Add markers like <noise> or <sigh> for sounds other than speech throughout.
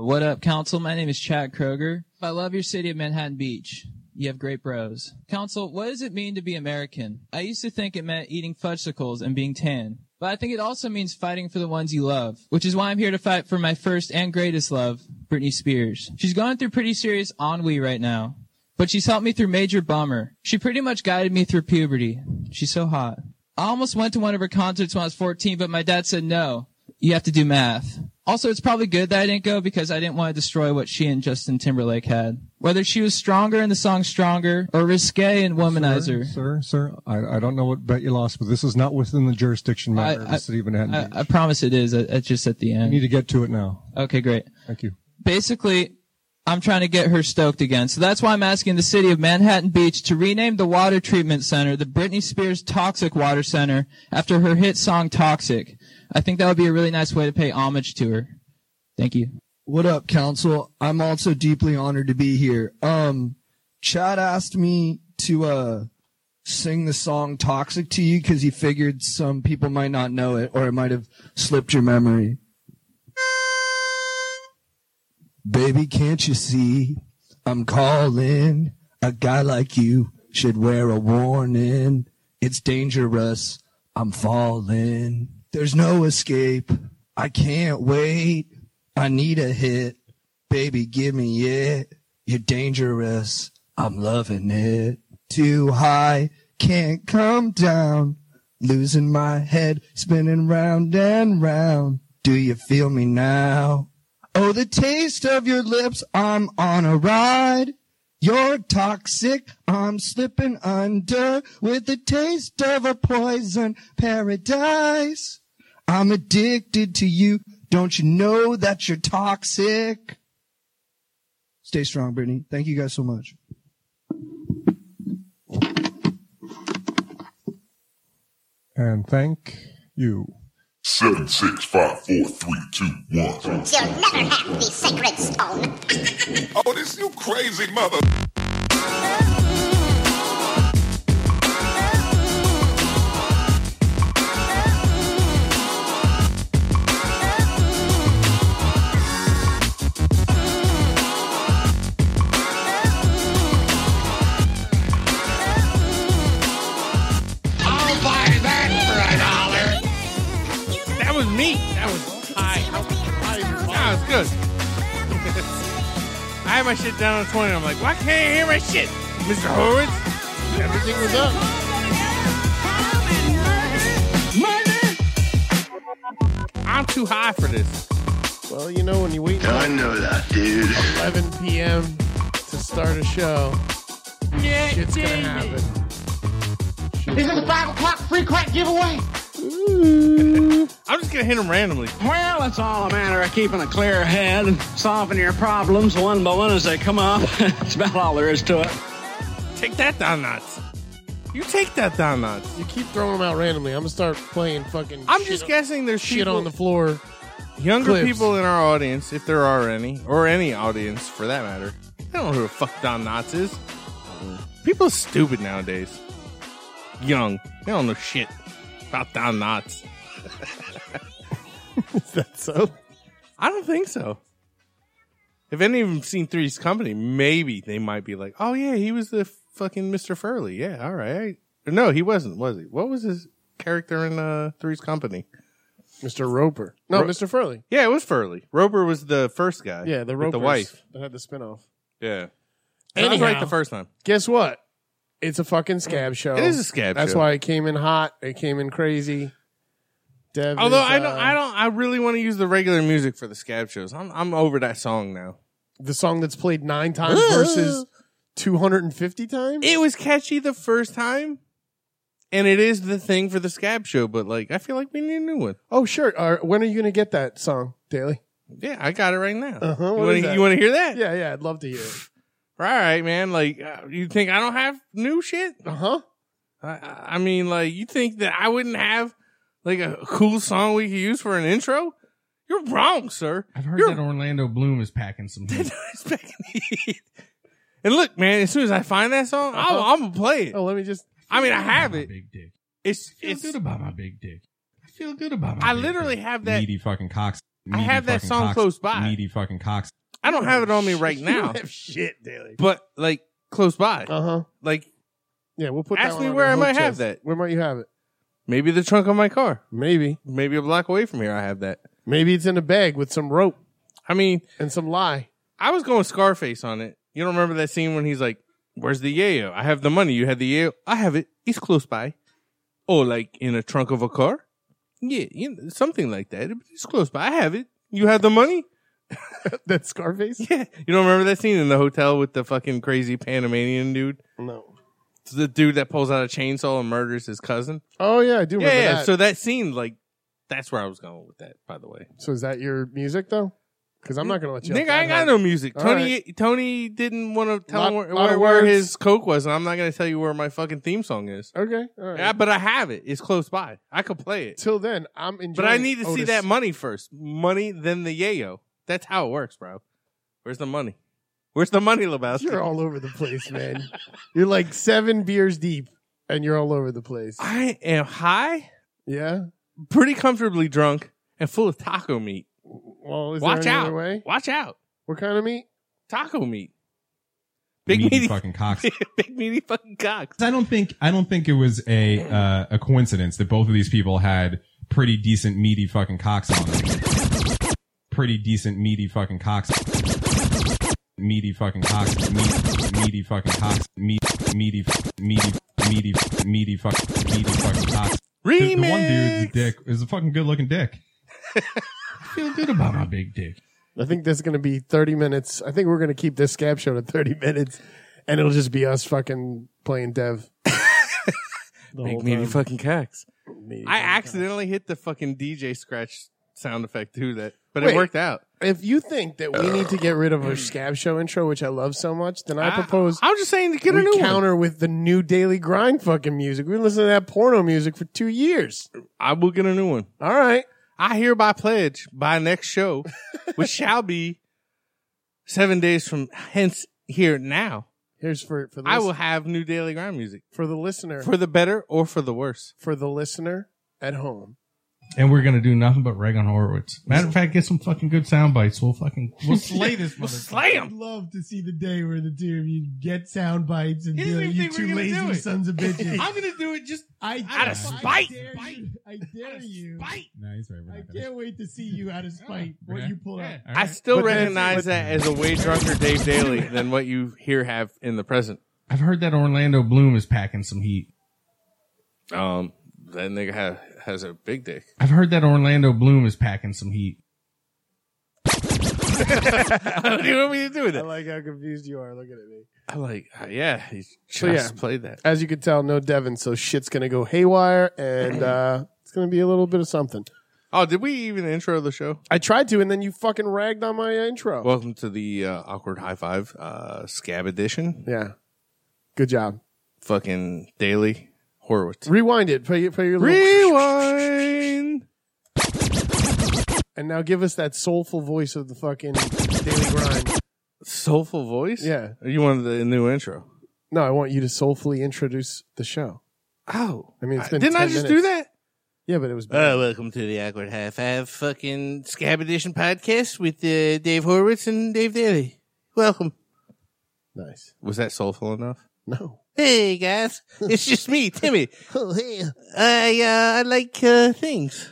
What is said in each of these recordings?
What up, Council? My name is Chad Kroger. I love your city of Manhattan Beach. You have great bros. Council, what does it mean to be American? I used to think it meant eating fudgesicles and being tan. But I think it also means fighting for the ones you love, which is why I'm here to fight for my first and greatest love, Britney Spears. She's going through pretty serious ennui right now, but she's helped me through major bummer. She pretty much guided me through puberty. She's so hot. I almost went to one of her concerts when I was 14, but my dad said no. You have to do math. Also, it's probably good that I didn't go because I didn't want to destroy what she and Justin Timberlake had. Whether she was stronger in the song Stronger or risque in Womanizer. Sir, sir, sir, I, I don't know what bet you lost, but this is not within the jurisdiction matter of I- the city of Manhattan. I, Beach. I promise it is. uh, It's just at the end. you need to get to it now. Okay, great. Thank you. Basically, I'm trying to get her stoked again. So that's why I'm asking the city of Manhattan Beach to rename the water treatment center the Britney Spears Toxic Water Center after her hit song Toxic. I think that would be a really nice way to pay homage to her. Thank you. What up, council? I'm also deeply honored to be here. Um, Chad asked me to, uh, sing the song Toxic to you because he figured some people might not know it or it might have slipped your memory. Baby, can't you see? I'm calling. A guy like you should wear a warning. It's dangerous. I'm falling. There's no escape. I can't wait. I need a hit. Baby, give me it. You're dangerous. I'm loving it. Too high. Can't come down. Losing my head. Spinning round and round. Do you feel me now? Oh, the taste of your lips. I'm on a ride. You're toxic. I'm slipping under with the taste of a poison paradise. I'm addicted to you. Don't you know that you're toxic? Stay strong, Britney. Thank you guys so much. And thank you. Seven, six, five, four, three, two, one. You'll never have the sacred stone. <laughs> Oh, this you crazy mother. Had my shit down on 20. I'm like, why can't I hear my shit? Mr. Horowitz? Everything was up. I'm too high for this. Well, you know when you wait I know that, dude. 11 p.m. to start a show, yeah, shit's gonna happen. Is it a five o'clock free crack giveaway? Hmm. I'm just gonna hit them randomly. Well, it's all a matter of keeping a clear head and solving your problems one by one as they come up. <laughs> That's about all there is to it. Take that Don Knotts. You take that Don Knotts. You keep throwing them out randomly. I'm gonna start playing fucking. I'm just on- guessing there's shit people, on the floor. younger clips. people in our audience, if there are any, or any audience for that matter. They don't know who the fuck Don Knotts is. People are stupid nowadays. Young. They don't know shit about Don Knotts. <laughs> Is that so? I don't think so. If any of them seen Three's Company, maybe they might be like, "Oh yeah, he was the fucking Mister Furley." Yeah, all right. No, he wasn't. Was he? What was his character in uh, Three's Company? Mr. Roper. No, Ro- Mr. Furley. Yeah, it was Furley. Roper was the first guy. Yeah, the with Ropers the wife. that had the spinoff. Yeah, and I was Anyhow. right the first time. Guess what? It's a fucking scab show. It is a scab show. That's show. why it came in hot. It came in crazy. Dev Although is, I don't, uh, I don't, I really want to use the regular music for the scab shows. I'm, I'm over that song now. the song that's played nine times <gasps> versus 250 times. It was catchy the first time, and it is the thing for the scab show. But like, I feel like we need a new one. oh, sure. Uh, when are you going to get that song, Daly? Yeah, I got it right now. Uh-huh, You want to, that? you want to hear that? Yeah, yeah. I'd love to hear it. All right, man. Like, uh, you think I don't have new shit? Uh huh. I- I, I mean, like, you think that I wouldn't have like a cool song we could use for an intro? You're wrong, sir. I've heard You're that Orlando Bloom is packing some <laughs> heat. and look, man, as soon as I find that song, I'm, Uh-huh. I'm gonna play it. Oh, let me just. I mean, I have good it. Big dick. It's I feel it's. good about my big dick. I feel good about my I big literally dick. have that. meaty fucking cocks. meaty have that fucking song cocks- close by. Meaty fucking cocks. I don't have it on me <laughs> right now, don't have shit, Daly. but like close by. Uh huh. Like Yeah, we'll put that Ask one me on where our I might host have that. Where might you have it? maybe the trunk of my car. Maybe. Maybe a block away from here, I have that. Maybe it's in a bag with some rope I mean, and some lie. I was going Scarface on it. You don't remember that scene when he's like, "Where's the yayo? I have the money. You had the yayo. I have it. It's close by. Oh, like in a trunk of a car? Yeah, you know, something like that. It's close by. I have it. You have the money? <laughs> That's Scarface? Yeah. You don't remember that scene in the hotel with the fucking crazy Panamanian dude? No. It's the dude that pulls out a chainsaw and murders his cousin. Oh yeah, I do Yeah, remember yeah. that. So that scene, like, that's where I was going with that. By the way, So is that your music though? Because I'm not gonna let you. Nigga, I ain't got no music. All Tony Tony didn't want to tell Lot- him where, lot where, of where words. his coke was, and I'm not gonna tell you where my fucking theme song is. Okay, all right. Yeah, but I have it. It's close by. I could play it. Till then, I'm enjoying. But I need to see Otis. that money first. Money, then the yayo. That's how it works, bro. Where's the money? Where's the money, Lebowski? You're all over the place, man. you're like seven beers deep, and you're all over the place. I am high, Yeah. pretty comfortably drunk, and full of taco meat. Well, is Watch there any out. other way? Watch out. What kind of meat? Taco meat. Big meaty, meaty, fucking cocks. <laughs> big meaty fucking cocks. I don't think I don't think it was a uh, a coincidence that both of these people had pretty decent meaty fucking cocks on them. Pretty decent meaty fucking cocks. Meaty fucking cocks. Meat, meaty fucking cocks. Meat, meaty, meaty, meaty, meaty fucking meaty fucking cocks. The, the one dude's dick is a fucking good looking dick. I feel good about my big dick. I think this is going to be 30 minutes. I think we're going to keep this scab show to 30 minutes, and it'll just be us fucking playing Dev. <laughs> The Big meaty fucking cocks. Meaty I fucking accidentally hit the fucking DJ scratch sound effect too. That, but Wait. it worked out. If you think that we need to get rid of our <clears throat> scab show intro, which I love so much, then I, I- propose I'm just saying to get a we new one. counter with the new daily grind fucking music. We listened to that porno music for two years. I will get a new one. All right. I hereby pledge by next show, <laughs> which shall be seven days from hence here now. Here's for for the I lis- will have new daily grind music for the listener for the better or for the worse. for the listener at home. And we're gonna do nothing but rag on Horowitz. Matter of fact, get some fucking good sound bites. We'll fucking we'll <laughs> slay this We'll motherfucker. slay I'd 'em. love to see the day where the two of you get sound bites and He do doesn't it. even You think two we're gonna do lazy it. sons of bitches. <laughs> I'm gonna do it just I Out of I spite. dare you. I dare you. No, he's right. We're I not gonna- can't wait to see you out of <laughs> spite. we're What you pull yeah, up. all I still But then- recognize that as a way drunker Dave Daly than what you here have in the present. I've heard that Orlando Bloom is packing some heat. Um, that nigga ha- has a big dick. I've heard that Orlando Bloom is packing some heat. <laughs> what do you want me to do with I it? like how confused you are looking at me. I'm like, uh, yeah, he just So, yeah. played that. As you can tell, no Devin, so shit's gonna go haywire, and <clears throat> uh, it's gonna be a little bit of something. Oh, did we even intro the show? I tried to, and then you fucking ragged on my intro. Welcome to the uh, awkward high five uh, scab edition. yeah, good job. Fucking daily Horowitz. Rewind it. Play, play your little Rewind. and now give us that soulful voice of the fucking daily grind. Soulful voice. Yeah. Or you wanted the new intro? No, I want you to soulfully introduce the show. Oh, I mean, it's been didn't I 10 just minutes. do that? Yeah, but it was. Uh, welcome to the awkward high five fucking scab edition podcast with uh, Dave Horowitz and Dave Daly. Welcome. nice. Was that soulful enough? No. Hey guys, it's just me, Timmy. <laughs> Oh, hey. I uh, I like uh, things.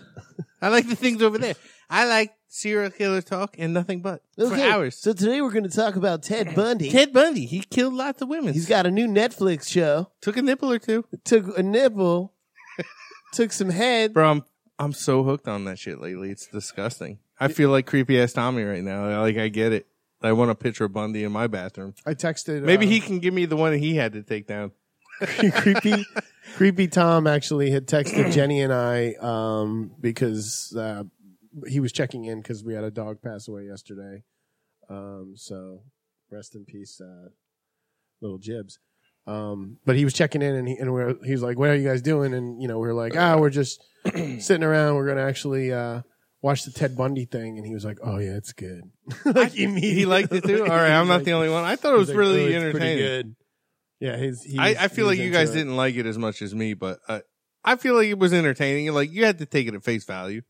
I like the things over there. I like serial killer talk and nothing but for hours. So today we're going to talk about Ted Bundy. Ted Bundy, he killed lots of women. He's got a new Netflix show. took a nipple or two. Took a nipple. <laughs> took some head. Bro, I'm I'm so hooked on that shit lately. It's disgusting. I feel like creepy ass Tommy right now. Like I get it. I want a picture of Bundy in my bathroom. I texted. Maybe uh, he can give me the one he had to take down. <laughs> creepy creepy tom actually had texted <clears throat> jenny and i um, because uh, he was checking in because we had a dog pass away yesterday um, so rest in peace uh, little jibs um, but he was checking in and he, and we're, he was like what are you guys doing and you know we are like ah we're just <clears throat> sitting around we're gonna actually uh, watch the ted bundy thing and he was like oh yeah it's good <laughs> like He liked it too. <laughs> All right, I'm not the only one. I thought it was really entertaining. good yeah he's, he's I, I feel he's like you guys it. didn't like it as much as me, but uh, I feel like it was entertaining. Like you had to take it at face value.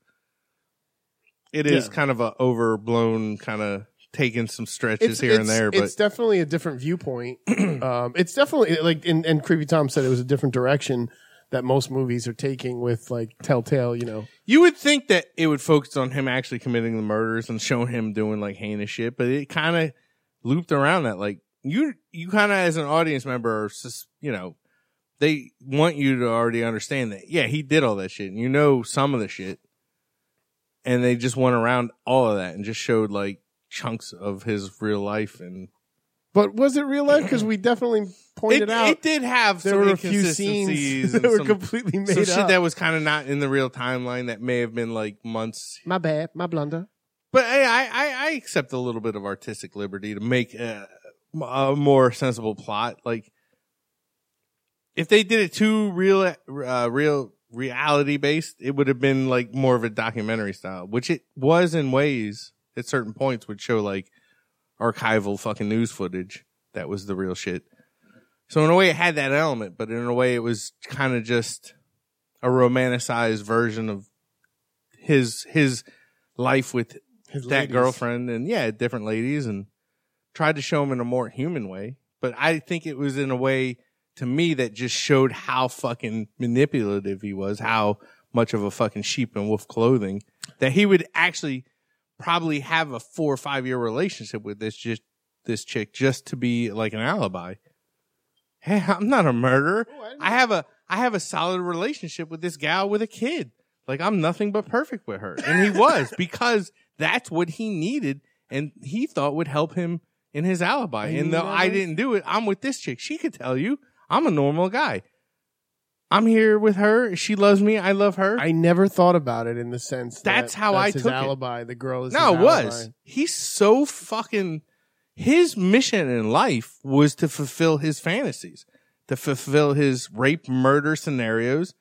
It is Yeah. kind of a overblown kind of taking some stretches here and there, but it's definitely a different viewpoint. <clears throat> um, it's definitely like, and, and Creepy Tom said it was a different direction that most movies are taking with like Telltale. You know, You would think that it would focus on him actually committing the murders and show him doing like heinous shit, but it kind of looped around that. Like you, you kind of as an audience member, are sus- you know, they want you to already understand that. Yeah, he did all that shit, and you know some of the shit, and they just went around all of that and just showed like chunks of his real life and. But was it real life? Because we <clears throat> definitely pointed it, out it did have there were a few scenes <laughs> that were some- completely made some shit up. that was kind of not in the real timeline that may have been like months my bad, my blunder. But hey, I, I, I accept a little bit of artistic liberty to make a, a more sensible plot. Like, if they did it too real, uh, real reality based, it would have been like more of a documentary style, which it was in ways at certain points would show like archival fucking news footage that was the real shit. So in a way, it had that element, but in a way, it was kind of just a romanticized version of his his life with His that ladies. girlfriend and yeah, different ladies, and tried to show him in a more human way. But I think it was in a way to me that just showed how fucking manipulative he was, how much of a fucking sheep in wolf clothing that he would actually probably have a four or five year relationship with this just this chick just to be like an alibi. Hey, <laughs> I'm not a murderer. I have a I have a solid relationship with this gal with a kid. Like I'm nothing but perfect with her. And he was <laughs> because that's what he needed and he thought would help him in his alibi. And And though I didn't do it, I'm with this chick. She could tell you I'm a normal guy. I'm here with her. She loves me. I love her. I never thought about it in the sense That's that how that's I his took it. alibi. The girl is no, his it was. alibi. He's so fucking. His mission in life was to fulfill his fantasies, to fulfill his rape, murder scenarios.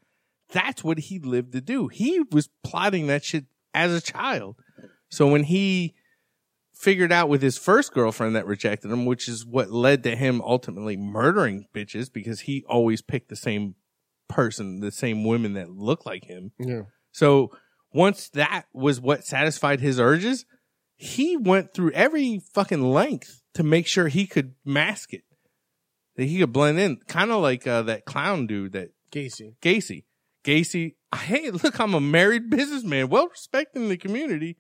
That's what he lived to do. He was plotting that shit as a child. So when he figured out with his first girlfriend that rejected him, which is what led to him ultimately murdering bitches because he always picked the same person, the same women that look like him. Yeah. So once that was what satisfied his urges, he went through every fucking length to make sure he could mask it, that he could blend in, kind of like uh, that clown dude that Gacy. Gacy. Gacy. Hey, look, I'm a married businessman, well respected in the community.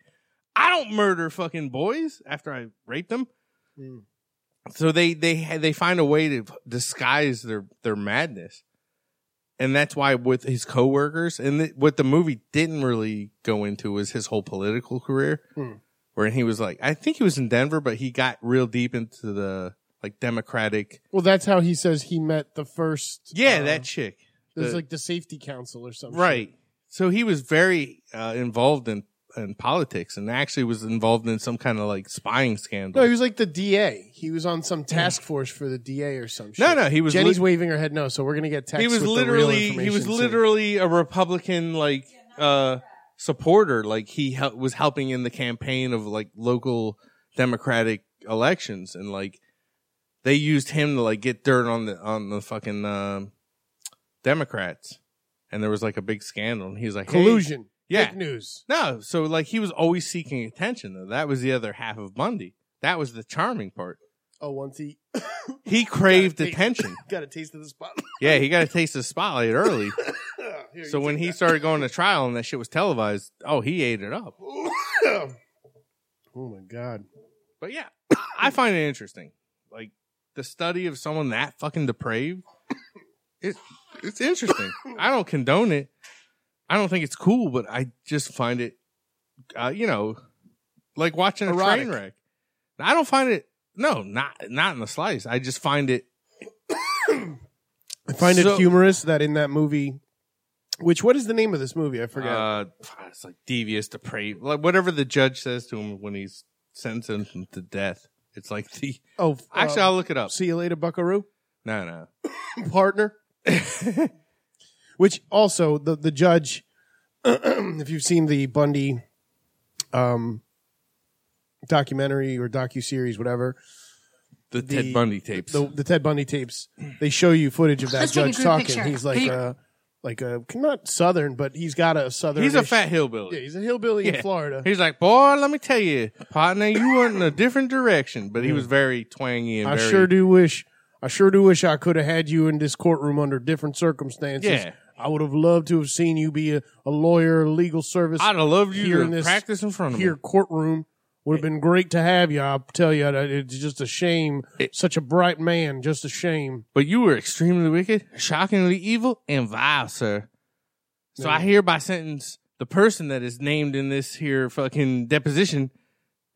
I don't murder fucking boys after I rape them. Hmm. So they they they find a way to disguise their their madness, and that's why with his coworkers and th- what the movie didn't really go into was his whole political career, Hmm. where he was like, I think he was in Denver, but he got real deep into the like Democratic. Well, that's how he says he met the first. Yeah, uh, that chick. There's The- like the safety council or something. Right. So he was very uh, involved in in politics and actually was involved in some kind of like spying scandal. No, he was like the DA. He was on some task force for the DA or some shit. No, no, he was Jenny's lit- waving her head no, so we're gonna get text. he was with the real literally he was soon. literally a Republican like uh supporter. Like he hel- was helping in the campaign of like local Democratic elections and like they used him to like get dirt on the on the fucking um Democrats. And there was like a big scandal and he's like hey- collusion. Yeah. Fake news. No, so like he was always seeking attention though. That was the other half of Bundy. That was the charming part. Oh, once he He <laughs> craved Got attention. <laughs> got a taste of the spotlight. <laughs> Yeah, he got a taste of the spotlight early. Here, so when he that. started going to trial and that shit was televised, oh, he ate it up. oh my god. But yeah, <coughs> I find it interesting. Like the study of someone that fucking depraved. It it's interesting. I don't condone it. I don't think it's cool, but I just find it, uh, you know, like watching a Erotic. train wreck. I don't find it. No, not not in the slightest. I just find it. I find So- it humorous that in that movie, which what is the name of this movie? I forgot. Uh, it's like devious, depraved, like whatever the judge says to him when he's sentencing him to death. It's like the. oh, Actually, uh, I'll look it up. See you later, Buckaroo. No, no. partner. <laughs> Which also the the judge, <clears throat> if you've seen the Bundy um, documentary or docu series, whatever, The, Ted Bundy tapes. the, the Ted Bundy tapes, they show you footage of that Let's judge talking. picture. He's like, Here. uh, like a not southern, but he's got a southern. He's a fat hillbilly. Yeah, he's a hillbilly in Florida. He's like, boy, let me tell you, partner, you went in a different direction. But he was very twangy and I very, sure do wish. I sure do wish I could have had you in this courtroom under different circumstances. Yeah. I would have loved to have seen you be a, a lawyer, a legal service. I'd have loved you to in this practice in front of here me. courtroom. Would have been great to have you. I'll tell you, it's just a shame. Such a bright man, just a shame. But you were extremely wicked, shockingly evil, and vile, sir. So I hereby sentence the person that is named in this here fucking deposition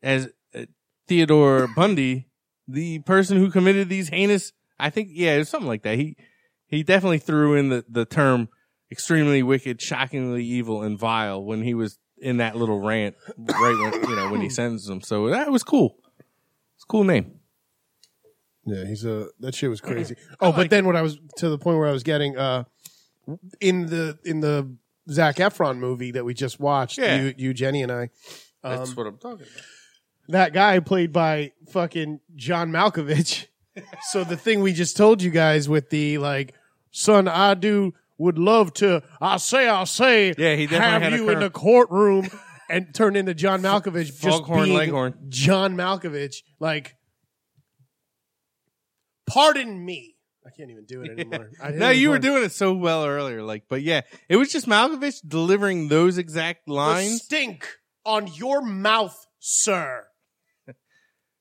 as uh, Theodore <coughs> Bundy, the person who committed these heinous. I think, yeah, it was something like that. He he definitely threw in the the term extremely wicked, shockingly evil, and vile when he was in that little rant right when you know when he sentenced him. So that was cool. It's a cool name. Yeah, he's a that shit was <clears throat> crazy. Oh, but then when I was to the point where I was getting uh in the in the Zac Efron movie that we just watched, Yeah. you, you Jenny and I, That's um, what I'm talking about. that guy played by fucking John Malkovich. <laughs> so the thing we just told you guys with the like, son, I do would love to. I say, I'll say, Yeah, he definitely have you in the courtroom <laughs> and turn into John Malkovich, just Foghorn being Leghorn. John Malkovich. Like, pardon me. I can't even do it anymore. I No, you were doing it so well earlier. Like, but yeah, it was just Malkovich delivering those exact the lines. stink on your mouth, sir. <laughs>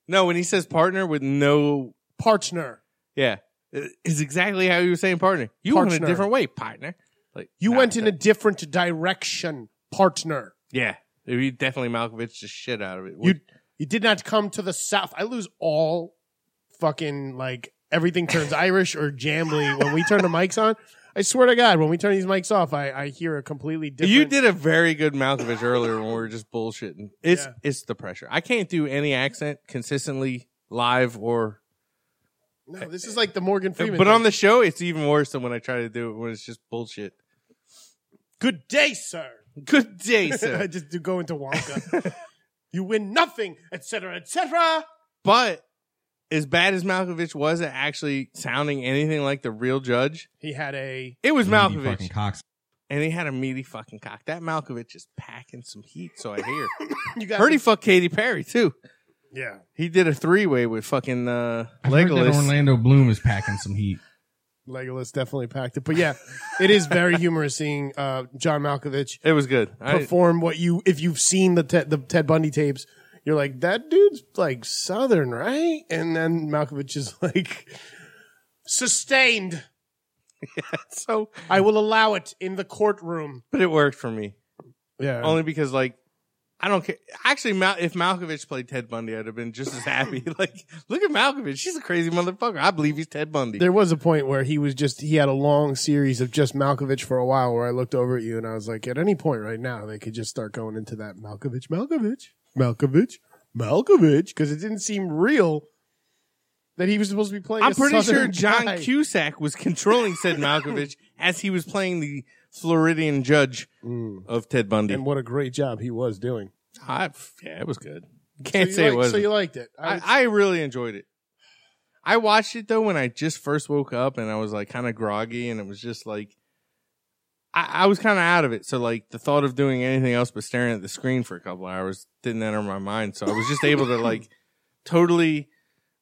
No, when he says partner with no, Partner. yeah, it's exactly how he was saying partner. You went a Partner. different way, partner. Like You nah, went in a different direction, partner. yeah. He definitely Malkovich the shit out of it. You you did not come to the south. I lose all fucking like everything turns <laughs> Irish or jambly when we turn the mics on. I swear to God, when we turn these mics off, I, I hear a completely different. You did a very good Malkovich earlier when we were just bullshitting. It's Yeah. it's the pressure. I can't do any accent consistently live or No, this is like the Morgan Freeman. but thing. on the show it's even worse than when I try to do it when it's just bullshit. good day, sir. Good day, <laughs> sir. I just do go into Wonka. <laughs> you win nothing, etc., etc. but as bad as Malkovich was at actually sounding anything like the real judge, He had a it was Meaty Malkovich. fucking. And he had a meaty fucking cock. That Malkovich is packing some heat, so I hear. <coughs> you got Heard he fucked Katy Perry too. Yeah. He did a three way with fucking uh, I've heard that Legolas. Orlando Bloom is packing some heat. <laughs> Legolas definitely packed it, but yeah, it is very humorous seeing uh, John Malkovich It was good. I, perform what you if you've seen the Ted, the Ted Bundy tapes, you're like that dude's like Southern, right? And then Malkovich is <laughs> like sustained. <laughs> so, I will allow it in the courtroom. but it worked for me Yeah, only because like I don't care. Actually, Mal- if Malkovich played Ted Bundy, I'd have been just as happy. <laughs> like, look at Malkovich; he's a crazy motherfucker. I believe he's Ted Bundy. there was a point where he was just he had a long series of just Malkovich for a while. Where I looked over at you and I was like, at any point right now, they could just start going into that Malkovich, Malkovich, Malkovich, Malkovich, because it didn't seem real that he was supposed to be playing. I'm pretty sure John guy. Cusack was controlling said Malkovich as he was playing the Floridian judge of Ted Bundy. Mm. and what a great job he was doing. I, yeah, it was good. Can't so say you it liked- was. So you liked it. I I, I really enjoyed it. I watched it though when I just first woke up and I was like kind of groggy and it was just like I, I was kind of out of it. So like the thought of doing anything else but staring at the screen for a couple hours didn't enter my mind. So I was just able to like <laughs> totally.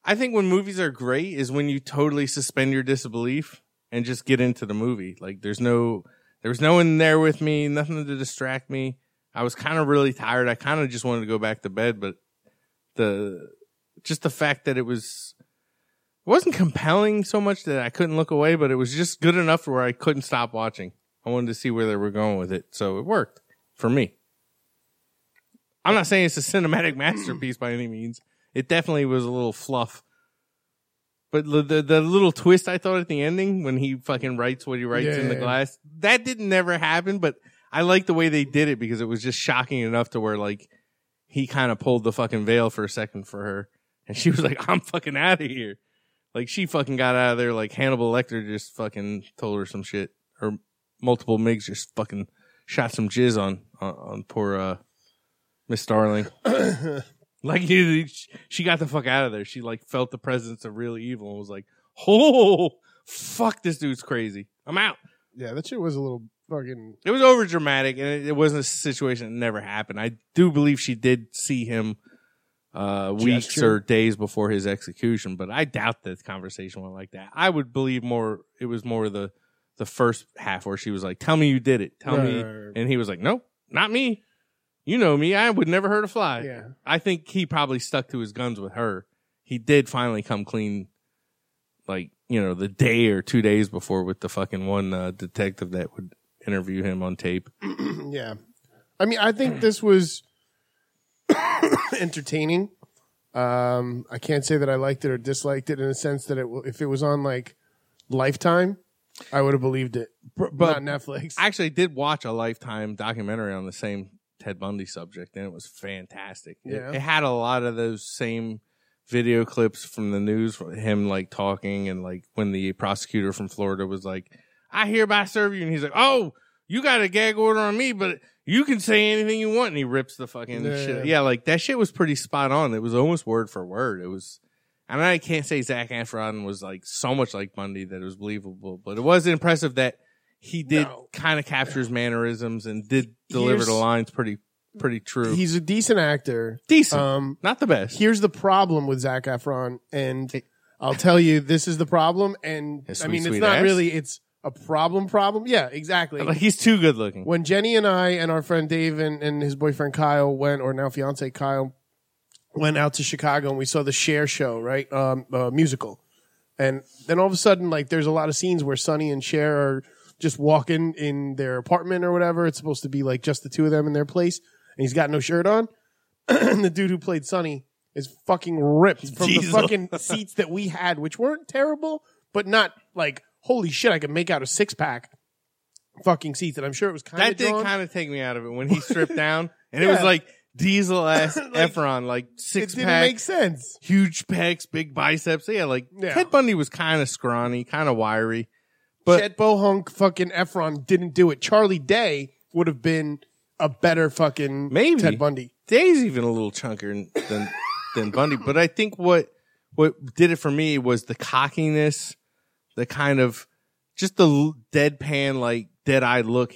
I think when movies are great is when you totally suspend your disbelief and just get into the movie. Like there's no, there was no one there with me, nothing to distract me. I was kind of really tired. I kind of just wanted to go back to bed, but the just the fact that it was it wasn't compelling so much that I couldn't look away, but it was just good enough where I couldn't stop watching. I wanted to see where they were going with it, so it worked for me. I'm not saying it's a cinematic masterpiece by any means. It definitely was a little fluff. But the, the the little twist I thought at the ending when he fucking writes what he writes Yeah, in the yeah. glass, that didn't never happen, but I like the way they did it because it was just shocking enough to where like he kind of pulled the fucking veil for a second for her. And she was like, <laughs> I'm fucking out of here. Like she fucking got out of there like Hannibal Lecter just fucking told her some shit. Or multiple Miggs just fucking shot some jizz on, on, on poor, uh, Miss Starling. <coughs> <laughs> like she got the fuck out of there. She like felt the presence of real evil and was like, oh, fuck this dude's crazy. I'm out. Yeah, that shit was a little fucking. It was over dramatic, and it, it wasn't a situation that never happened. I do believe she did see him uh, weeks Gesture. or days before his execution, but I doubt that the conversation went like that. I would believe more. It was more the the first half where she was like, "Tell me you did it. Tell Right, me," right, right. and he was like, "Nope, not me. You know me. I would never hurt a fly." Yeah. I think he probably stuck to his guns with her. He did finally come clean, like you know, the day or two days before with the fucking one uh, detective that would interview him on tape. <clears throat> yeah. I mean, I think this was <coughs> entertaining. Um, I can't say that I liked it or disliked it in a sense that it, w- if it was on like Lifetime, I would have believed it. but not Netflix. I actually did watch a Lifetime documentary on the same Ted Bundy subject, and it was fantastic. It- Yeah. it, had a lot of those same video clips from the news, him like talking, and like when the prosecutor from Florida was like, "I hereby serve you," and he's like, "Oh, you got a gag order on me, but." You can say anything you want, and he rips the fucking Yeah, shit. yeah. Yeah, like that shit was pretty spot on. It was almost word for word. It was. I mean, I can't say Zac Efron was like so much like Bundy that it was believable, but it was impressive that he did kind of capture his mannerisms and did deliver Here's- the lines pretty pretty true. He's a decent actor. Decent. Um, Not the best. Here's the problem with Zac Efron, and I'll tell you, this is the problem. And His I mean, it's not ass? really. It's a problem. Problem. Yeah, exactly. Like he's too good looking. when Jenny and I and our friend Dave and, and his boyfriend Kyle went, or now fiance Kyle, went out to Chicago and we saw the Cher show, right? Um, uh, musical. And then all of a sudden, like, there's a lot of scenes where Sonny and Cher are just walking in their apartment or whatever. It's supposed to be like just the two of them in their place. And he's got no shirt on. <clears throat> and the dude who played Sonny is fucking ripped from Diesel. the fucking <laughs> seats that we had, which weren't terrible, but not like, holy shit, I could make out a six pack fucking seats. And I'm sure it was kind of That did kind of take me out of it when he stripped <laughs> down, and it was like diesel ass <laughs> Efron, like six it didn't pack, make sense. huge pecs, big biceps. Yeah, like Yeah. Ted Bundy was kind of scrawny, kind of wiry. But Chet Bohunk fucking Efron didn't do it. Charlie Day would have been a better fucking Maybe. Ted Bundy. Day's even a little chunkier than than Bundy, but I think what what did it for me was the cockiness, the kind of just the deadpan, like dead eyed look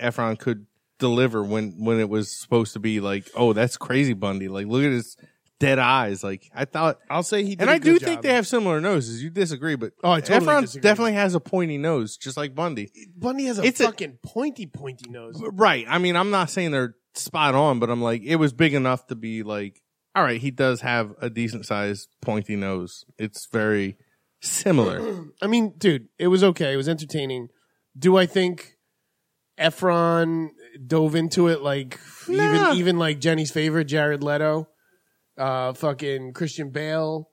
Efron could deliver when when it was supposed to be like, oh, that's crazy Bundy. Like, look at his dead eyes. Like, I thought. I'll say he did and I do think they have similar noses. You disagree, but Oh, I totally Efron disagree. definitely has a pointy nose, just like Bundy. Bundy has a It's a- fucking pointy, pointy nose. Right. I mean, I'm not saying they're spot on, but I'm like, it was big enough to be like, all right, he does have a decent sized pointy nose. It's very similar. <clears throat> I mean, dude, it was okay. It was entertaining. Do I think Efron dove into it like Nah. even even like Jenny's favorite, Jared Leto, uh, fucking Christian Bale?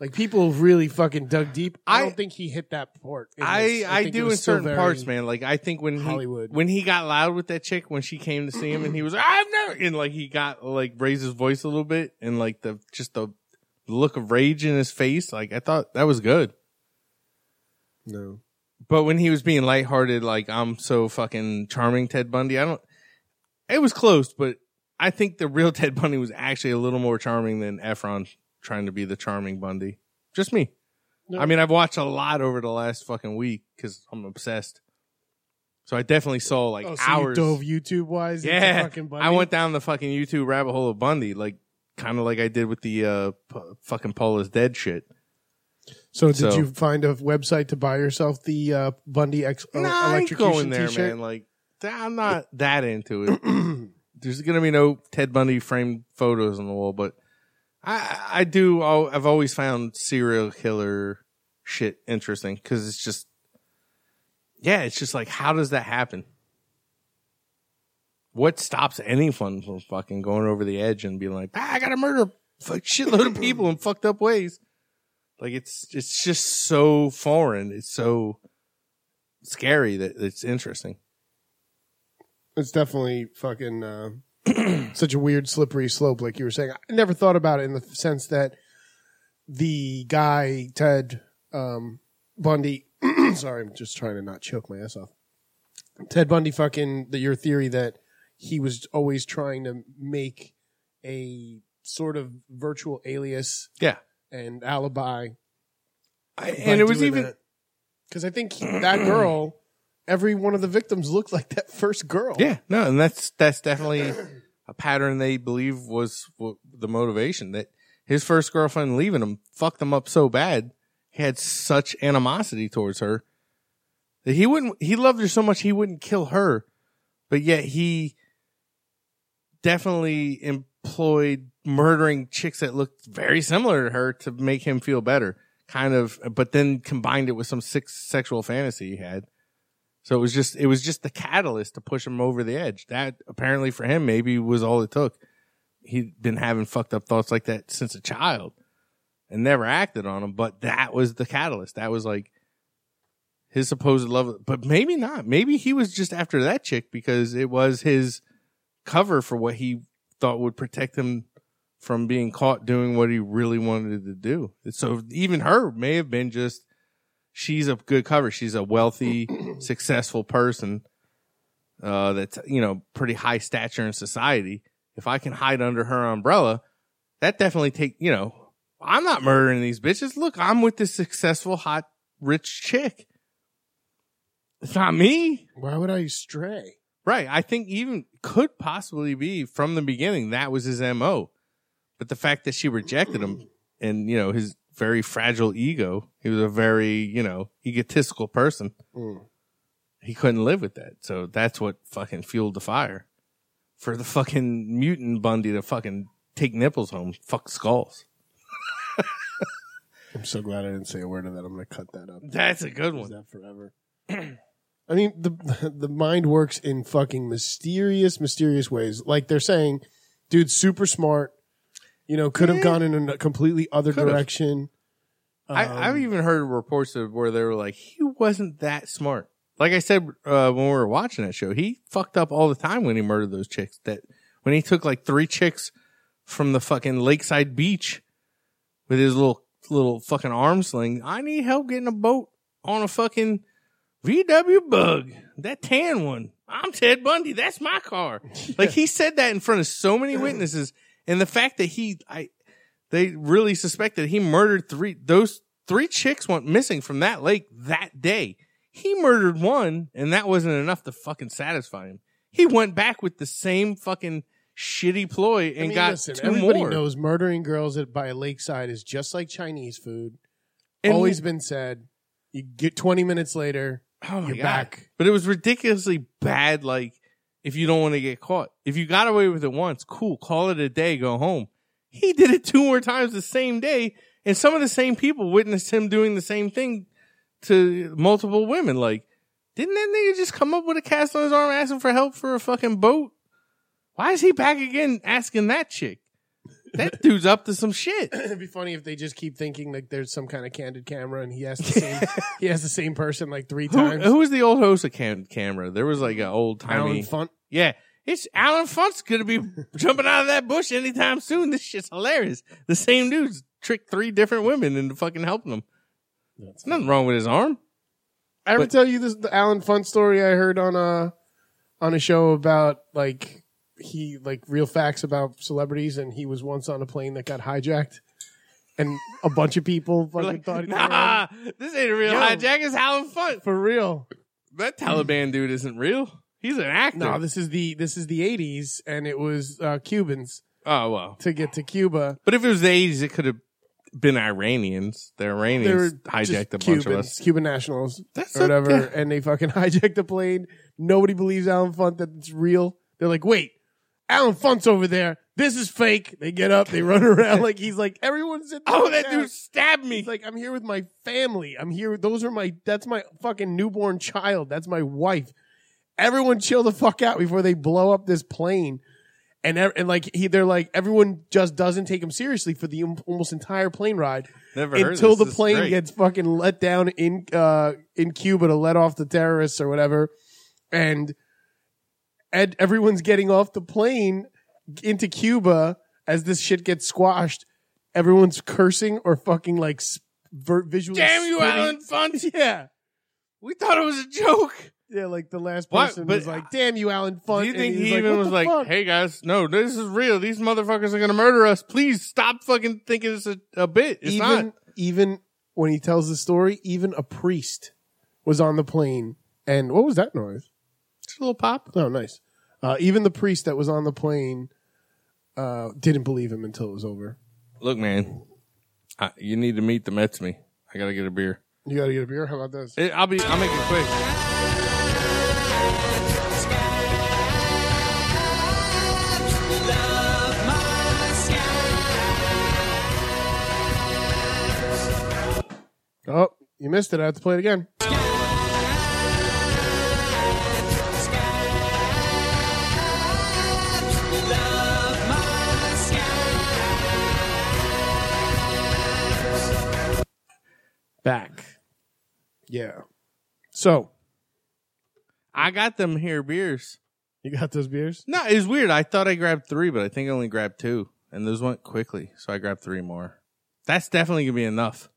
Like people really fucking dug deep. I, I- don't think he hit that port. I this. I, think do in certain parts, man. Like I think when he Hollywood. when he got loud with that chick when she came to see him and he was like, I've never and like he got like raised his voice a little bit and like the just the look of rage in his face, like I thought that was good. No. But when he was being lighthearted, like I'm so fucking charming, Ted Bundy, I don't. It was close, but I think the real <laughs> Ted Bundy was actually a little more charming than Efron trying to be the charming Bundy. Just me. I mean, I've watched a lot over the last fucking week because I'm obsessed. So I definitely saw like Oh, so hours. you dove YouTube wise. yeah, fucking Bundy? I went down the fucking YouTube rabbit hole of Bundy, like kind of like I did with the uh, p- fucking Paul is dead shit. So did So- you find a website to buy yourself the uh, Bundy ex- Nah, I ain't electrocution going there, t-shirt? man. Like, I'm not that into it. <clears throat> There's gonna be no Ted Bundy framed photos on the wall, but I, I do. I've always found serial killer shit interesting because it's just, yeah, it's just like, how does that happen? What stops anyone from fucking going over the edge and being like, ah, I gotta murder a shitload of people in fucked up ways? Like it's it's just so foreign. It's so scary that it's interesting. It's definitely fucking uh, <clears throat> such a weird slippery slope, like you were saying. I never thought about it in the sense that the guy Ted um, Bundy. <clears throat> sorry, I'm just trying to not choke my ass off. Ted Bundy, fucking the, your theory that he was always trying to make a sort of virtual alias, Yeah. and alibi. I, and it was even because I think he- that girl every one of the victims looked like that first girl. Yeah, no, and that's that's definitely a pattern they believe was the motivation that his first girlfriend leaving him fucked him up so bad. He had such animosity towards her that he wouldn't. He loved her so much he wouldn't kill her, but yet he definitely employed murdering chicks that looked very similar to her to make him feel better. Kind of, but then combined it with some sick sexual fantasy he had. So it was just it was just the catalyst to push him over the edge. That apparently for him maybe was all it took. He'd been having fucked up thoughts like that since a child and never acted on them, but that was the catalyst. That was like his supposed love, but maybe not. Maybe he was just after that chick because it was his cover for what he thought would protect him from being caught doing what he really wanted to do. So even her may have been just she's a good cover. She's a wealthy, <clears throat> successful person uh, that's you know pretty high stature in society. If I can hide under her umbrella, that definitely take you know. I'm not murdering these bitches. Look, I'm with this successful, hot, rich chick. It's not me. Why would I stray? Right. I think even could possibly be from the beginning that was his MO. But the fact that she rejected him and, you know, his very fragile ego, he was a very, you know, egotistical person. Mm. He couldn't live with that. So that's what fucking fueled the fire. For the fucking mutant Bundy to fucking take nipples home, fuck skulls. <laughs> I'm so glad I didn't say a word of that. I'm going to cut that up. That's a good one. That forever. <clears throat> I mean, the the mind works in fucking mysterious, mysterious ways. Like they're saying, dude's super smart. You know, could have gone in a completely other Could've. direction. I, I've Um, even heard reports of where they were like, he wasn't that smart. Like I said uh, when we were watching that show, he fucked up all the time when he murdered those chicks. That when he took like three chicks from the fucking lakeside beach with his little little fucking arm sling. I need help getting a boat on a fucking VW Bug, that tan one. I'm Ted Bundy. That's my car. <laughs> Like he said that in front of so many witnesses, and the fact that he, I, they really suspected he murdered three. Those three chicks went missing from that lake that day. He murdered one, and that wasn't enough to fucking satisfy him. He went back with the same fucking shitty ploy and I mean, got listen, two everybody more. knows murdering girls at by a lakeside is just like Chinese food. And- Always been said. You get 20 minutes later, Oh you're God. back. But it was ridiculously bad. Like, if you don't want to get caught, if you got away with it once, cool, call it a day, go home. He <laughs> did it two more times the same day, and some of the same people witnessed him doing the same thing to multiple women. Like, didn't that nigga just come up with a cast on his arm asking for help for a fucking boat? Why is he back again asking that chick? That dude's up to some shit. <clears throat> It'd be funny if they just keep thinking like there's some kind of candid camera and he has the same <laughs> he has the same person like three times. who was the old host of Cam- Camera? There was like an old timey. Allen Funt. Yeah. It's Allen Funt's gonna be <laughs> jumping out of that bush anytime soon. This shit's hilarious. The same dude's tricked three different women into fucking helping him. Nothing wrong with his arm. I ever But- tell you this the Allen Funt story I heard on a on a show about like he like real facts about celebrities and he was once on a plane that got hijacked and a bunch of people <laughs> fucking thought he Nah, this ain't a real Yo. hijack. It's Allen Funt. for real. That Taliban dude isn't real. He's an actor. No, this is the this is the 80s and it was uh, Cubans oh well. to get to Cuba. But if it was the eighties, it could have been Iranians. The Iranians hijacked a bunch Cubans, of us. Cuban nationals That's or whatever, okay. and they fucking <laughs> hijacked the plane. Nobody believes Allen Funt that it's real. They're like, wait, Allen Funt's over there. This is fake. They get up, they run around <laughs> like he's like everyone's in. Oh, that dude stabbed me. He's like, I'm here with my family. I'm here. Those are my. That's my fucking newborn child. That's my wife. Everyone, chill the fuck out before they blow up this plane. And ev- and like he, they're like everyone just doesn't take him seriously for the um, almost entire plane ride Never heard until this. the This is plane great. gets fucking let down in uh in Cuba to let off the terrorists or whatever, and and everyone's getting off the plane into Cuba as this shit gets squashed. Everyone's cursing or fucking like s- ver- visually. Damn you, spitting. Allen Funt! <laughs> Yeah, We thought it was a joke. yeah. Like the last What? person But- was like, "Damn you, Allen Funt." Do you and think he he was even "What was like, fuck?" "Hey guys, no, this is real. These motherfuckers are gonna murder us. Please stop fucking thinking it's a, a bit. It's even not." even when he tells the story, even a priest was on the plane And what was that noise? It's a little pop. Oh, nice. Uh, even the priest that was on the plane uh, didn't believe him until it was over. Look, man, I, you need to meet the Mets me. I gotta get a beer. You got to get a beer. How about this? It, I'll be. I'll make it quick. Oh, you missed it. I have to play it again. Back. Yeah. So I got them here beers. you got those beers? No, it was weird. I thought I grabbed three, but I think I only grabbed two, and those went quickly. So I grabbed three more. That's definitely gonna be enough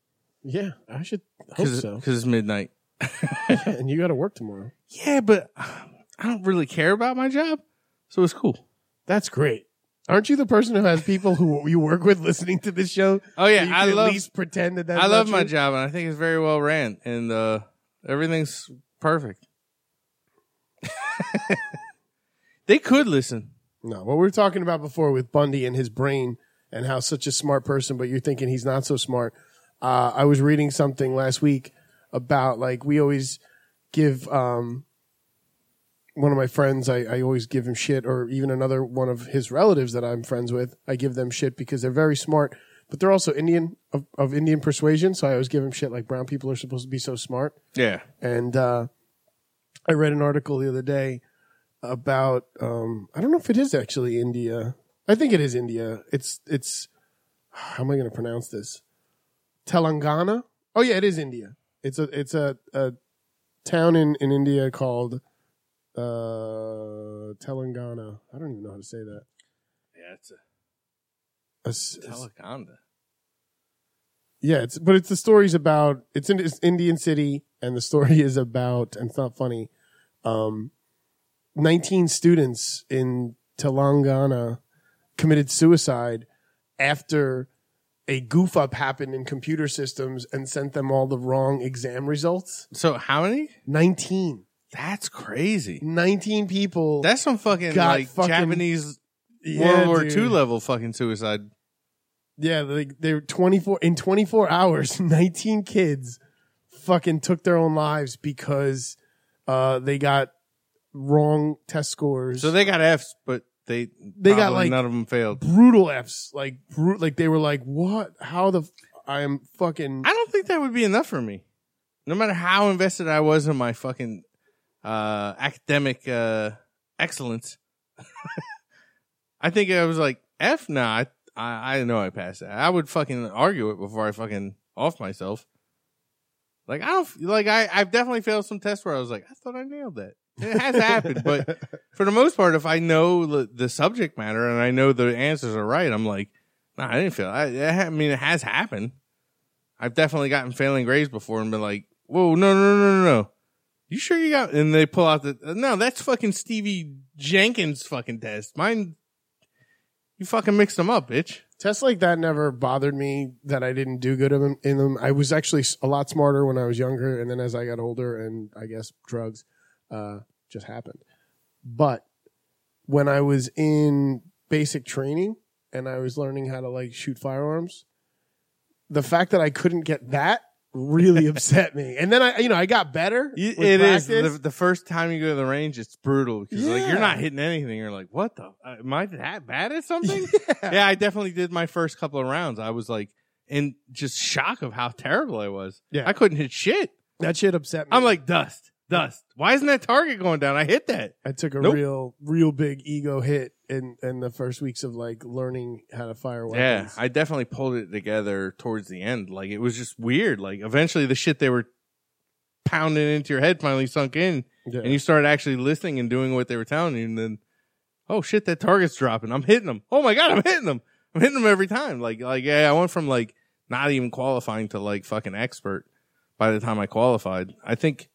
Yeah, I should hope because so. Because it's midnight. Yeah, <laughs> and you got to work tomorrow. Yeah, but I don't really care about my job, so it's cool. That's great. Aren't you the person who has people who you work with listening to this show? <laughs> Oh yeah, So I can at love. least pretend that that's I love my true? job, and I think it's very well ran, and uh, everything's perfect. <laughs> they could listen. No, what we were talking about before with Bundy and his brain and how such a smart person, but you're thinking he's not so smart. Uh, I was reading something last week about like we always give um, one of my friends. I, I always give him shit, or even another one of his relatives that I'm friends with. I give them shit because they're very smart, but they're also Indian of, of Indian persuasion. So I always give them shit like brown people are supposed to be so smart. Yeah, And uh, I read an article the other day about um, I don't know if it is actually India. I think it is India. It's it's how am I going to pronounce this? Telangana. Oh yeah, it is India. It's a it's a, a town in, in India called uh, Telangana. I don't even know how to say that. yeah, it's a A s- Telaganda. Yeah, it's but it's the story's about it's in it's Indian city and the story <laughs> is about and it's not funny. Um, nineteen students in Telangana committed suicide after a goof up happened in computer systems and sent them all the wrong exam results. So how many? Nineteen. That's crazy. 19 people. That's some fucking got like fucking- Japanese Yeah, World War dude. II level fucking suicide. Yeah, they they were 24 in 24 hours, <laughs> 19 kids fucking took their own lives because uh they got wrong test scores. So they got Fs, but they They got, probably like- none of them failed. brutal Fs, like bru- like they were like, "What? How the f- I am fucking I don't think that would be enough for me. No matter how invested I was in my fucking uh, academic uh, excellence, <laughs> I think I was like F. Nah, I, I I know I passed that. I would fucking argue it before I fucking off myself. Like I don't like I I've definitely failed some tests where I was like I thought I nailed that. It has happened, but <laughs> for the most part, if I know the, the subject matter and I know the answers are right, I'm like, nah, I didn't fail. I, I mean, it has happened. I've definitely gotten failing grades before and been like, whoa, no, no, no, no, no. You sure you got, and they pull out the, no, that's fucking Stevie Jenkins fucking test. Mine, you fucking mixed them up, bitch. tests like that never bothered me that I didn't do good in them- I was actually a lot smarter when I was younger, and then as I got older, and I guess drugs uh, just happened. But when I was in basic training and I was learning how to like shoot firearms, the fact that I couldn't get that really <laughs> upset me. And then I, you know, I got better. It with is the, the first time you go to the range, it's brutal because like you're not hitting anything. You're like, what the? uh, Am I that bad at something? <laughs> yeah. I definitely did my first couple of rounds. I was like in just shock of how terrible I was. Yeah. I couldn't hit shit. that shit upset me. I'm like dust, dust. Why isn't that target going down? I hit that. I took a Nope. real, real big ego hit in in the first weeks of like learning how to fire weapons. Yeah. I definitely pulled it together towards the end. Like it was just weird. Like eventually the shit they were pounding into your head finally sunk in Yeah. and you started actually listening and doing what they were telling you and then oh shit that target's dropping. I'm hitting them. Oh my god, I'm hitting them. I'm hitting them every time. Like like yeah, I went from like not even qualifying to like fucking expert by the time I qualified. I think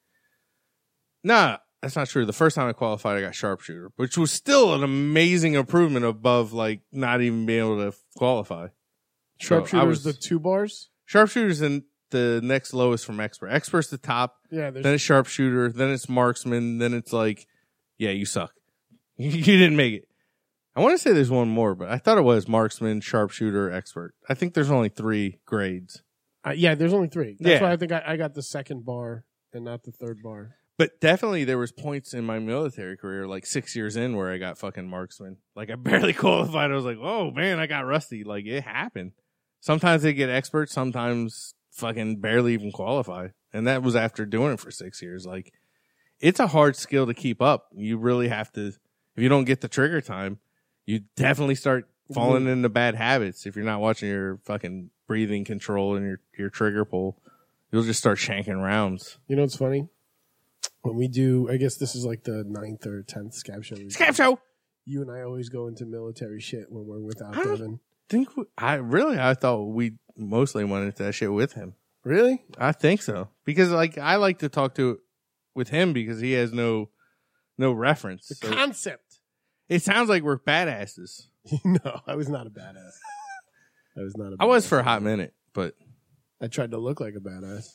Nah, that's not true. The first time I qualified, I got sharpshooter, which was still an amazing improvement above like not even being able to qualify. Sharpshooter's was- the two bars. Sharpshooter's in the next lowest from expert. Expert's the top. Yeah, then it's sharpshooter, then it's marksman, then it's like, yeah, you suck. <laughs> you didn't make it. I want to say there's one more, but I thought it was marksman, sharpshooter, expert. I think there's only three grades. Uh, yeah, there's only three. That's Yeah. why I think I, I got the second bar and not the third bar. But definitely there was points in my military career, like six years in, where I got fucking marksman. Like I <laughs> barely qualified. I was like, oh man, I got rusty. Like it happened. Sometimes they get experts, sometimes fucking barely even qualify. And that was after doing it for six years. Like it's a hard skill to keep up. You really have to, if you don't get the trigger time, you definitely start mhm. falling into bad habits. If you're not watching your fucking breathing control and your, your trigger pull, you'll just start shanking rounds. You know what's funny? When we do, I guess this is like the ninth or tenth scab show. we do. Scab show. You and I always go into military shit when we're without I don't Devin. think we, I really I thought we mostly went into that shit with him. Really? I think so because like I like to talk to with him because he has no no reference. The So concept. it sounds like we're badasses. <laughs> no, I was not a badass. I was not a I was badass. for a hot minute, but I tried to look like a badass.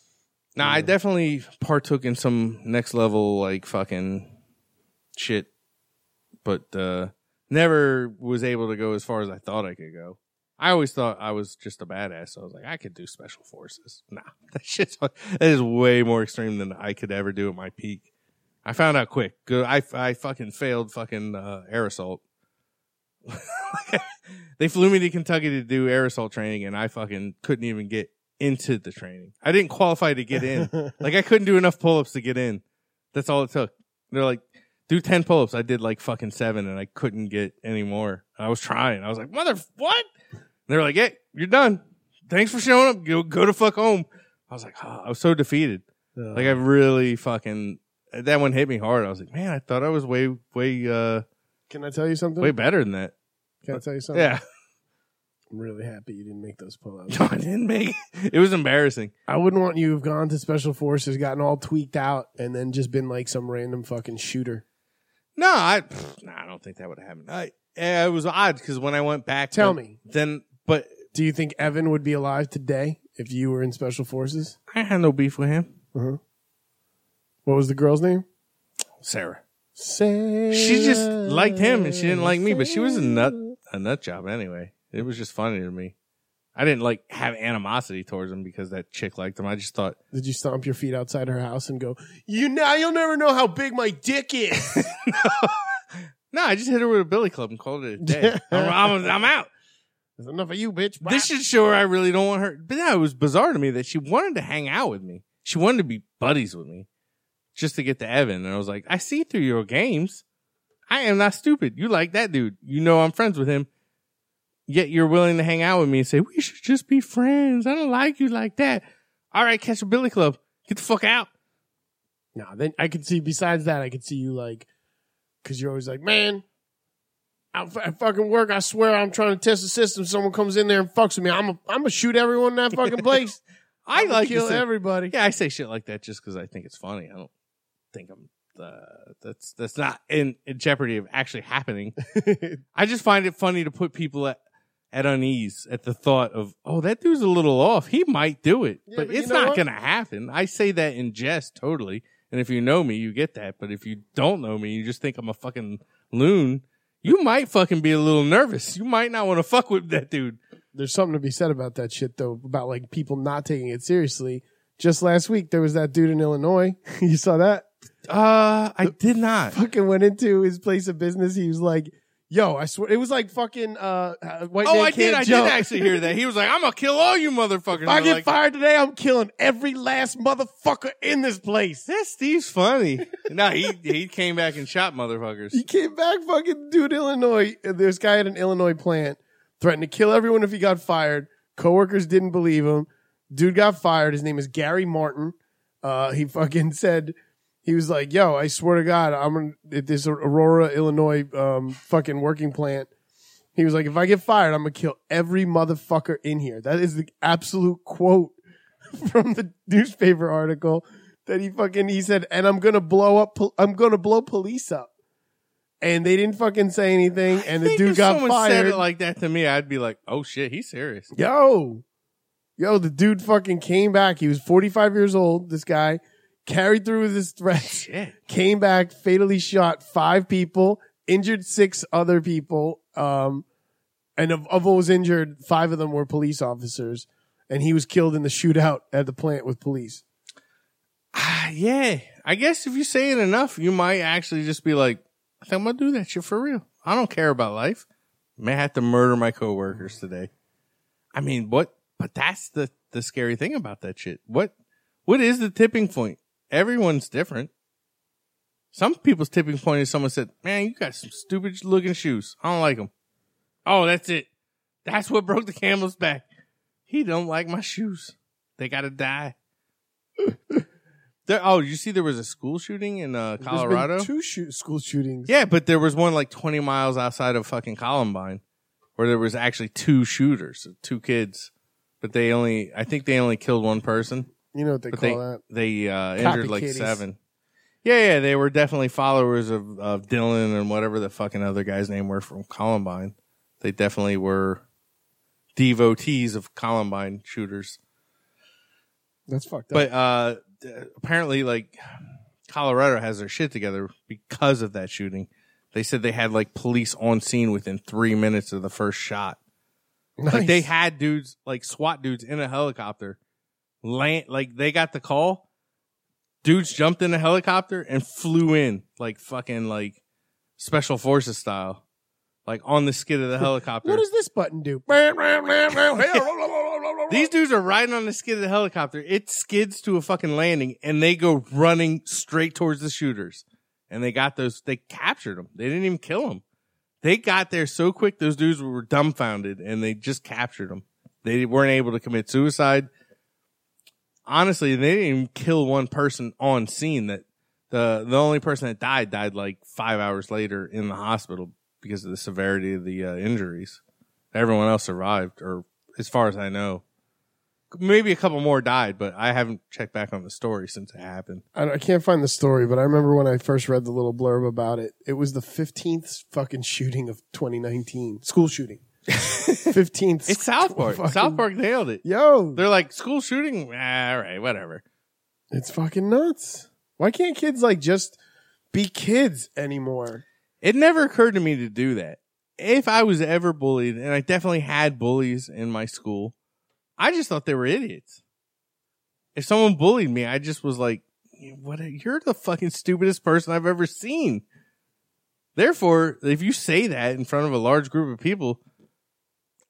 No, I definitely partook in some next level like fucking shit, but uh never was able to go as far as I thought I could go. I always thought I was just a badass. So I was like, I could do special forces. Nah, <laughs> that shit's that is way more extreme than I could ever do at my peak. I found out quick. Good. I I fucking failed fucking uh, air assault. <laughs> they flew me to Kentucky to do air assault training, and I fucking couldn't even get into the training. I didn't qualify to get in. <laughs> like I couldn't do enough pull ups to get in. That's all it took. They're like, do ten pull ups. I did like fucking seven, and I couldn't get any more. I was trying. I was like, mother, what? They're like, hey, you're done. Thanks for showing up. Go go to fuck home. I was like, oh, I was so defeated. Like I really fucking that one hit me hard. I was like, man, I thought I was way way uh Can I tell you something? way better than that. Can I tell you something? Yeah. I'm really happy you didn't make those pull-ups. No, I didn't make it. It was embarrassing. I wouldn't want you to have gone to special forces, gotten all tweaked out, and then just been like some random fucking shooter. No, I no, I don't think that would have happened. I eh, it was odd because when I went back, Tell but me. Then, but Do you think Evan would be alive today if you were in special forces? I had no beef with him. Uh-huh. What was the girl's name? Sarah. Sarah. She just liked him and she didn't like me, but she was a nut a nut job anyway. It was just funny to me. I didn't like have animosity towards him because that chick liked him. I just thought Did you stomp your feet outside her house and go, "You now you'll never know how big my dick is." <laughs> no, I just hit her with a billy club and called it a day. <laughs> I'm, I'm, I'm out. That's enough of you, bitch. This should show her I really don't want her. But yeah, it was bizarre to me that she wanted to hang out with me. She wanted to be buddies with me just to get to Evan. And I was like, I see through your games. I am not stupid. You like that dude. You know I'm friends with him. Yet you're willing to hang out with me and say, we should just be friends. I don't like you like that. All right, catch a billy club. Get the fuck out. No, then I could see. Besides that, I could see you like, because you're always like, man, I, I fucking work. I swear, I'm trying to test the system. Someone comes in there and fucks with me. I'm a, I'm gonna shoot everyone in that fucking <laughs> place. I like kill say- everybody. Yeah, I say shit like that just because I think it's funny. I don't think I'm. Uh, that's that's not in, in jeopardy of actually happening. <laughs> I just find it funny to put people at at unease at the thought of, oh, that dude's a little off. He might do it, but, but you it's know not what? to happen. I say that in jest, totally. And if you know me, you get that. But if you don't know me, you just think I'm a fucking loon. You might fucking be a little nervous. You might not want to fuck with that dude. There's something to be said about that shit though, about like people not taking it seriously. Just last week, there was that dude in Illinois. <laughs> you saw that? Uh, I did not. Fucking went into his place of business. He was like, "Yo, I swear, it was like fucking uh, uh, white Oh, man I did. can't I jump. did actually hear that. He was like, "I'm gonna kill all you motherfuckers." If I get like, fired today, I'm killing every last motherfucker in this place. That Steve's funny. <laughs> no, he he came back and shot motherfuckers. He came back, fucking dude, Illinois. This guy at an Illinois plant threatened to kill everyone if he got fired. Coworkers didn't believe him. Dude got fired. His name is Gary Martin. Uh, he fucking <laughs> said he was like, "Yo, I swear to God, I'm at this Aurora, Illinois, um, fucking working plant." He was like, "If I get fired, I'm gonna kill every motherfucker in here." That is the absolute quote <laughs> from the newspaper article that he fucking he said, "And I'm gonna blow up. pol- I'm gonna blow police up." And they didn't fucking say anything, and the dude if got someone said fired. it like that to me, I'd be like, "Oh shit, he's serious." Yo, yo, the dude fucking came back. He was 45 years old. This guy carried through with his threats, came back, fatally shot five people, injured six other people, um, and of, of those injured, five of them were police officers, and he was killed in the shootout at the plant with police. Ah, yeah. I guess if you say it enough, you might actually just be like, I think I'm gonna do that shit for real. I don't care about life. May have to murder my coworkers today. I mean, what? But that's the the scary thing about that shit. What? What is the tipping point? Everyone's different. Some people's tipping point is someone said, "Man, you got some stupid looking shoes. I don't like them." Oh, that's it. That's what broke the camel's back. He don't like my shoes. They gotta die. there, oh, you see, there was a school shooting in uh, Colorado. two shoot, school shootings. Yeah, but there was one like 20 miles outside of fucking Columbine where there was actually two shooters, two kids, but they only, I think they only killed one person. You know what they but call they, that? They uh, injured like kitties. seven. Yeah, yeah, they were definitely followers of, of Dylan and whatever the fucking other guy's name were from Columbine. They definitely were devotees of Columbine shooters. That's fucked up. But uh, apparently, like Colorado has their shit together because of that shooting. They said they had like police on scene within three minutes of the first shot. Like they had dudes, like SWAT dudes, in a helicopter. Land like they got the call. Dudes jumped in a helicopter and flew in like fucking like special forces style, like on the skid of the helicopter. What does this button do? <laughs> These dudes are riding on the skid of the helicopter. It skids to a fucking landing and they go running straight towards the shooters. And they got those, they captured them. They didn't even kill them. They got there so quick, those dudes were dumbfounded and they just captured them. They weren't able to commit suicide. Honestly, they didn't even kill one person on scene that the, the only person that died died like five hours later in the hospital because of the severity of the uh, injuries. Everyone else survived, or as far as I know, maybe a couple more died, but I haven't checked back on the story since it happened. I, I can't find the story, but I remember when I first read the little blurb about it. It was the 15th fucking shooting of 2019. School shooting. <laughs> 15th. It's South Park. fucking- South Park nailed it. Yo, They're like school shooting. Ah, all right, whatever. it's fucking nuts. Why can't kids like just be kids anymore? It never occurred to me to do that. If I was ever bullied, and I definitely had bullies in my school, I just thought they were idiots. If someone bullied me, I just was like, "What? You're the fucking stupidest person I've ever seen." Therefore, if you say that in front of a large group of people,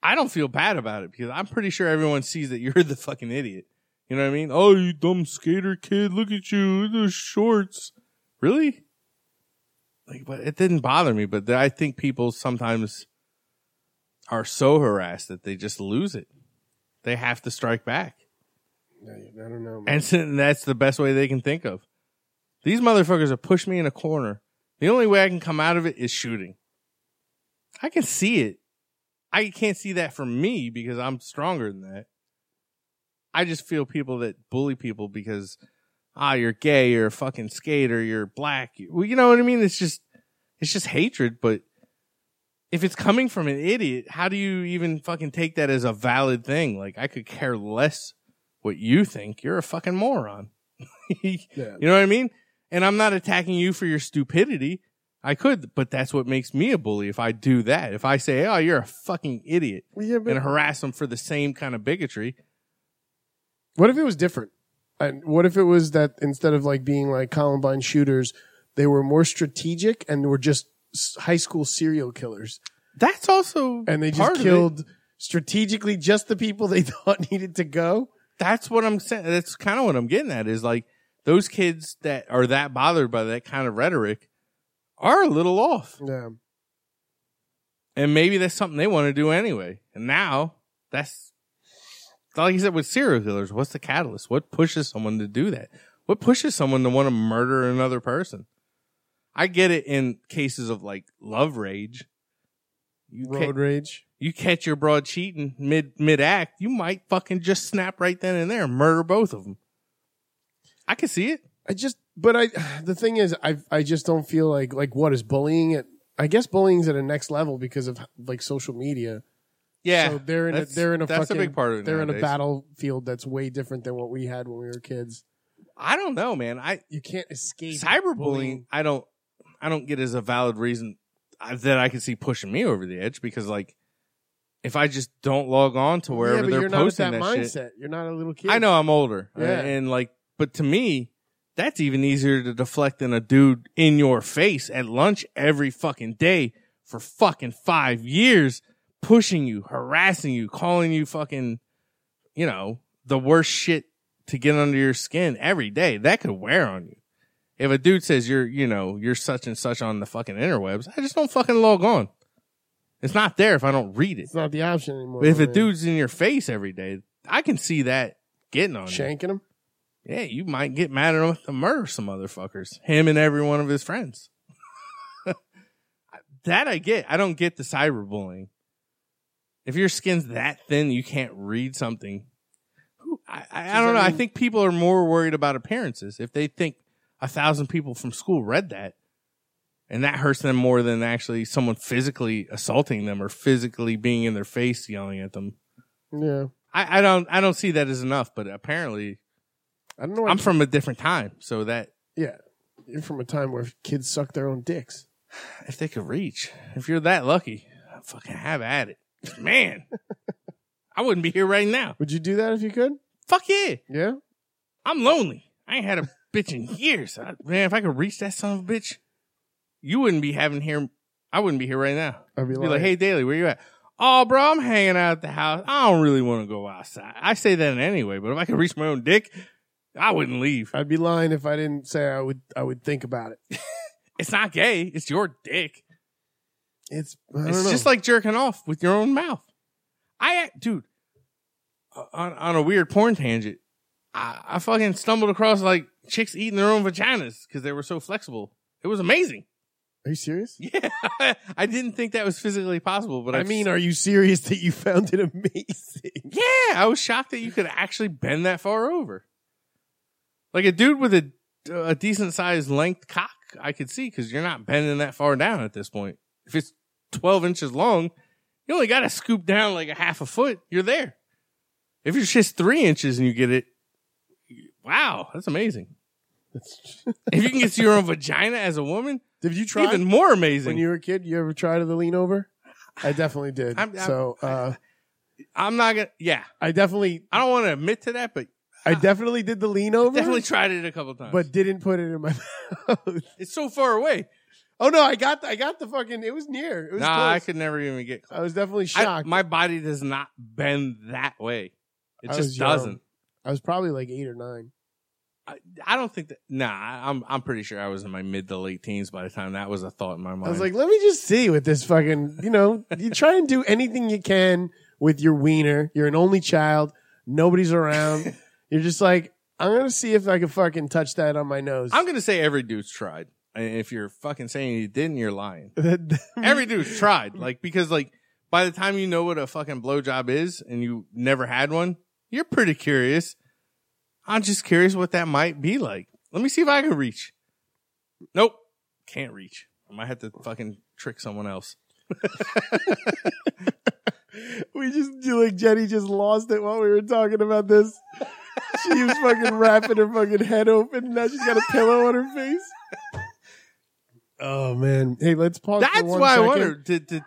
I don't feel bad about it because I'm pretty sure everyone sees that you're <laughs> the fucking idiot. You know what I mean? Oh, you dumb skater kid! Look at you, those shorts. Really? Like, but it didn't bother me. But I think people sometimes are so harassed that they just lose it. They have to strike back, I don't know. man. and that's the best way they can think of. These motherfuckers have pushed me in a corner. The only way I can come out of it is shooting. I can see it. I can't see that for me because I'm stronger than that. I just feel people that bully people because ah, you're gay, you're a fucking skater, you're black. You, well, you know what I mean? It's just, it's just hatred. But if it's coming from an idiot, how do you even fucking take that as a valid thing? Like, I could care less what you think. You're a fucking moron. <laughs> yeah. You know what I mean? And I'm not attacking you for your stupidity. I could, but that's what makes me a bully if I do that. If I say, oh, you're a fucking idiot Yeah, but- and harass them for the same kind of bigotry. What if it was different? And what if it was that instead of like being like Columbine shooters, they were more strategic and were just s- high school serial killers? That's also and they just of killed strategically just the people they <laughs> thought needed to go. That's what I'm saying. That's kind of what I'm getting at is like those kids that are that bothered by that kind of rhetoric are a little off. Yeah. And maybe that's something they want to do anyway. And now that's like you said with serial killers. What's the catalyst? What pushes someone to do that? What pushes someone to want to murder another person? I get it in cases of like love rage. You Road rage. You catch your broad cheating mid mid act, you might fucking just snap right then and there, and murder both of them. I can see it. I just, but I, <sighs> the thing is, I, I just don't feel like, like what is bullying at, I guess bullying's at a next level because of like social media. Yeah, So they're in a, they're in a that's a big part of it They're in a battlefield that's way different than what we had when we were kids. I don't know, man. I you can't escape cyberbullying. bullying. I don't. I don't get as a valid reason uh, that I can see pushing me over the edge because, like, if I just don't log on to wherever yeah, they're you're not at posting that, that, shit. You're not a little kid. I know I'm older, uh, Yeah. and like, but to me, that's even easier to deflect than a dude in your face at lunch every fucking day for fucking five years, pushing you, harassing you, calling you fucking, you know, the worst shit to get under your skin every day. That could wear on you. If a dude says you're, you know, you're such and such on the fucking interwebs, I just don't fucking log on. It's not there if I don't read it. It's not the option anymore. But if a dude's in your face every day, I can see that getting on you. shanking him, Yeah, you might get mad at him to murder some motherfuckers. Him and every one of his friends. <laughs> that I get. I don't get the cyberbullying. If your skin's that thin, you can't read something. I, I, I don't know. I think people are more worried about appearances. If they think a thousand people from school read that, and that hurts them more than actually someone physically assaulting them or physically being in their face yelling at them. yeah. I, I don't. I don't see that as enough. But apparently, I don't know. I'm from a different time, so that yeah. You're from a time where kids suck their own dicks. <sighs> if they could reach, if you're that lucky, fucking have at it, man. <laughs> I wouldn't be here right now. Would you do that if you could? Fuck yeah, Yeah. I'm lonely. I ain't had a bitch in years. I- man, if I could reach that son of a bitch, you wouldn't be having here. I wouldn't be here right now. I'd be Be like, like, hey, Daly, where you at? Oh, bro, I'm hanging out at the house. I don't really want to go outside. I say that anyway, but if I could reach my own dick, I wouldn't leave. I'd be lying if I didn't say I would. I would think about it. <laughs> It's not gay. It's your dick. It's. It's know. just like jerking off with your own mouth. I, dude, uh, on, on a weird porn tangent, I, I fucking stumbled across like chicks eating their own vaginas because they were so flexible. It was amazing. Are you serious? <laughs> Yeah, I didn't think that was physically possible, but I I've mean, are you serious that you found it amazing? yeah, I was shocked that you could actually bend that far over. Like a dude with a a decent sized length cock, I could see because you're not bending that far down at this point. If it's 12 inches long, you only got to scoop down like a half a foot. You're there. If it's just three inches and you get it, wow, that's amazing. if you can get to your own vagina as a woman, Did you try even more amazing. when you were a kid? You ever tried the lean over? I definitely did. I'm- I'm- so uh, I'm not gonna. Yeah, I definitely, I don't want to admit to that, but I uh, definitely did the lean over. definitely tried it a couple times. but didn't put it in my <laughs> mouth. it's so far away. Oh no, I got, I got the fucking. It was near. It was Nah, close. I could never even get. Close. I was definitely I- shocked. my body does not bend that way. It I just doesn't. I was probably like eight or nine. I, I don't think that. Nah, I'm I'm pretty sure I was in my mid to late teens by the time that was a thought in my mind. I was like, let me just see with this fucking. You know, you try and do anything you can with your wiener. You're an only child. Nobody's around. <laughs> You're just like, I'm gonna see if I can fucking touch that on my nose. I'm gonna say every dude's tried. And if you're fucking saying you didn't, you're lying. <laughs> <laughs> Every dude's tried. Like because like by the time you know what a fucking blowjob is and you never had one, you're pretty curious. I'm just curious what that might be like. Let me see if I can reach. Nope, can't reach. I might have to fucking trick someone else. <laughs> we just like Jenny just lost it while we were talking about this. She was fucking wrapping her fucking head open. Now she's got a pillow on her face. Oh man! Hey, let's pause. for That's one why I wonder. Did, did,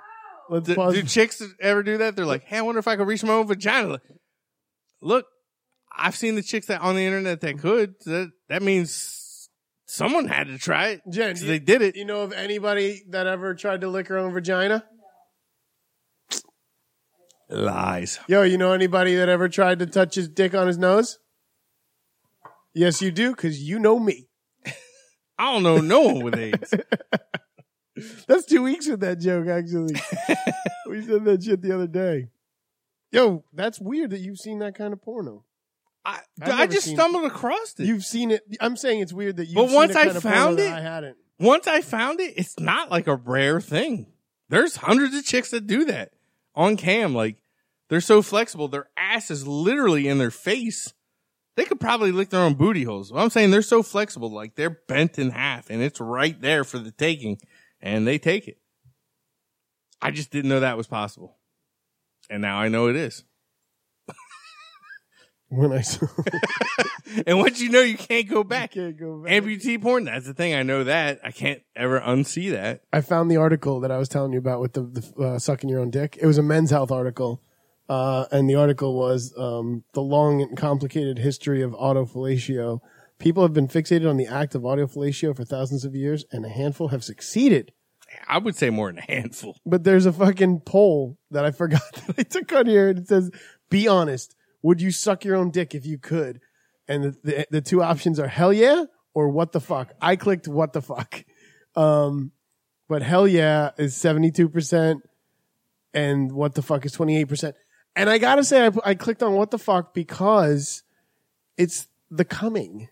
Let's do, pause. do chicks ever do that? They're like, "Hey, I wonder if I could reach my own vagina." Look, I've seen the chicks that on the internet that could. That that means someone had to try it. Jen, So they did it. You know of anybody that ever tried to lick her own vagina? Lies. Yo, you know anybody that ever tried to touch his dick on his nose? Yes, you do, because you know me. I don't know no one with AIDS. <laughs> That's two weeks with that joke, actually. <laughs> we said that shit the other day. Yo, that's weird that you've seen that kind of porno. I, I just stumbled across it. You've seen it. I'm saying it's weird that you've But once I found it- I hadn't. Once I found it, it's not like a rare thing. There's hundreds of chicks that do that on cam. Like they're so flexible. Their ass is literally in their face. They could probably lick their own booty holes. I'm saying they're so flexible, like they're bent in half and it's right there for the taking and they take it. I just didn't know that was possible. And now I know it is. When I saw <laughs> and once you know you can't go back. Can't go back. Amputee porn, that's the thing. I know that. I can't ever unsee that. I found the article that I was telling you about with the, the uh, sucking your own dick. It was a men's health article, uh, and the article was um, the long and complicated history of autofellatio. People have been fixated on the act of autofellatio for thousands of years, and a handful have succeeded. I would say more than a handful. But there's a fucking poll that I <laughs> forgot that I took on here, and it says, "Be honest, would you suck your own dick if you could?" And the the, the two options are hell yeah or what the fuck. I clicked what the fuck, um, but hell yeah is seventy two percent, and what the fuck is twenty eight percent. And I gotta say, I, I clicked on what the fuck because it's the coming.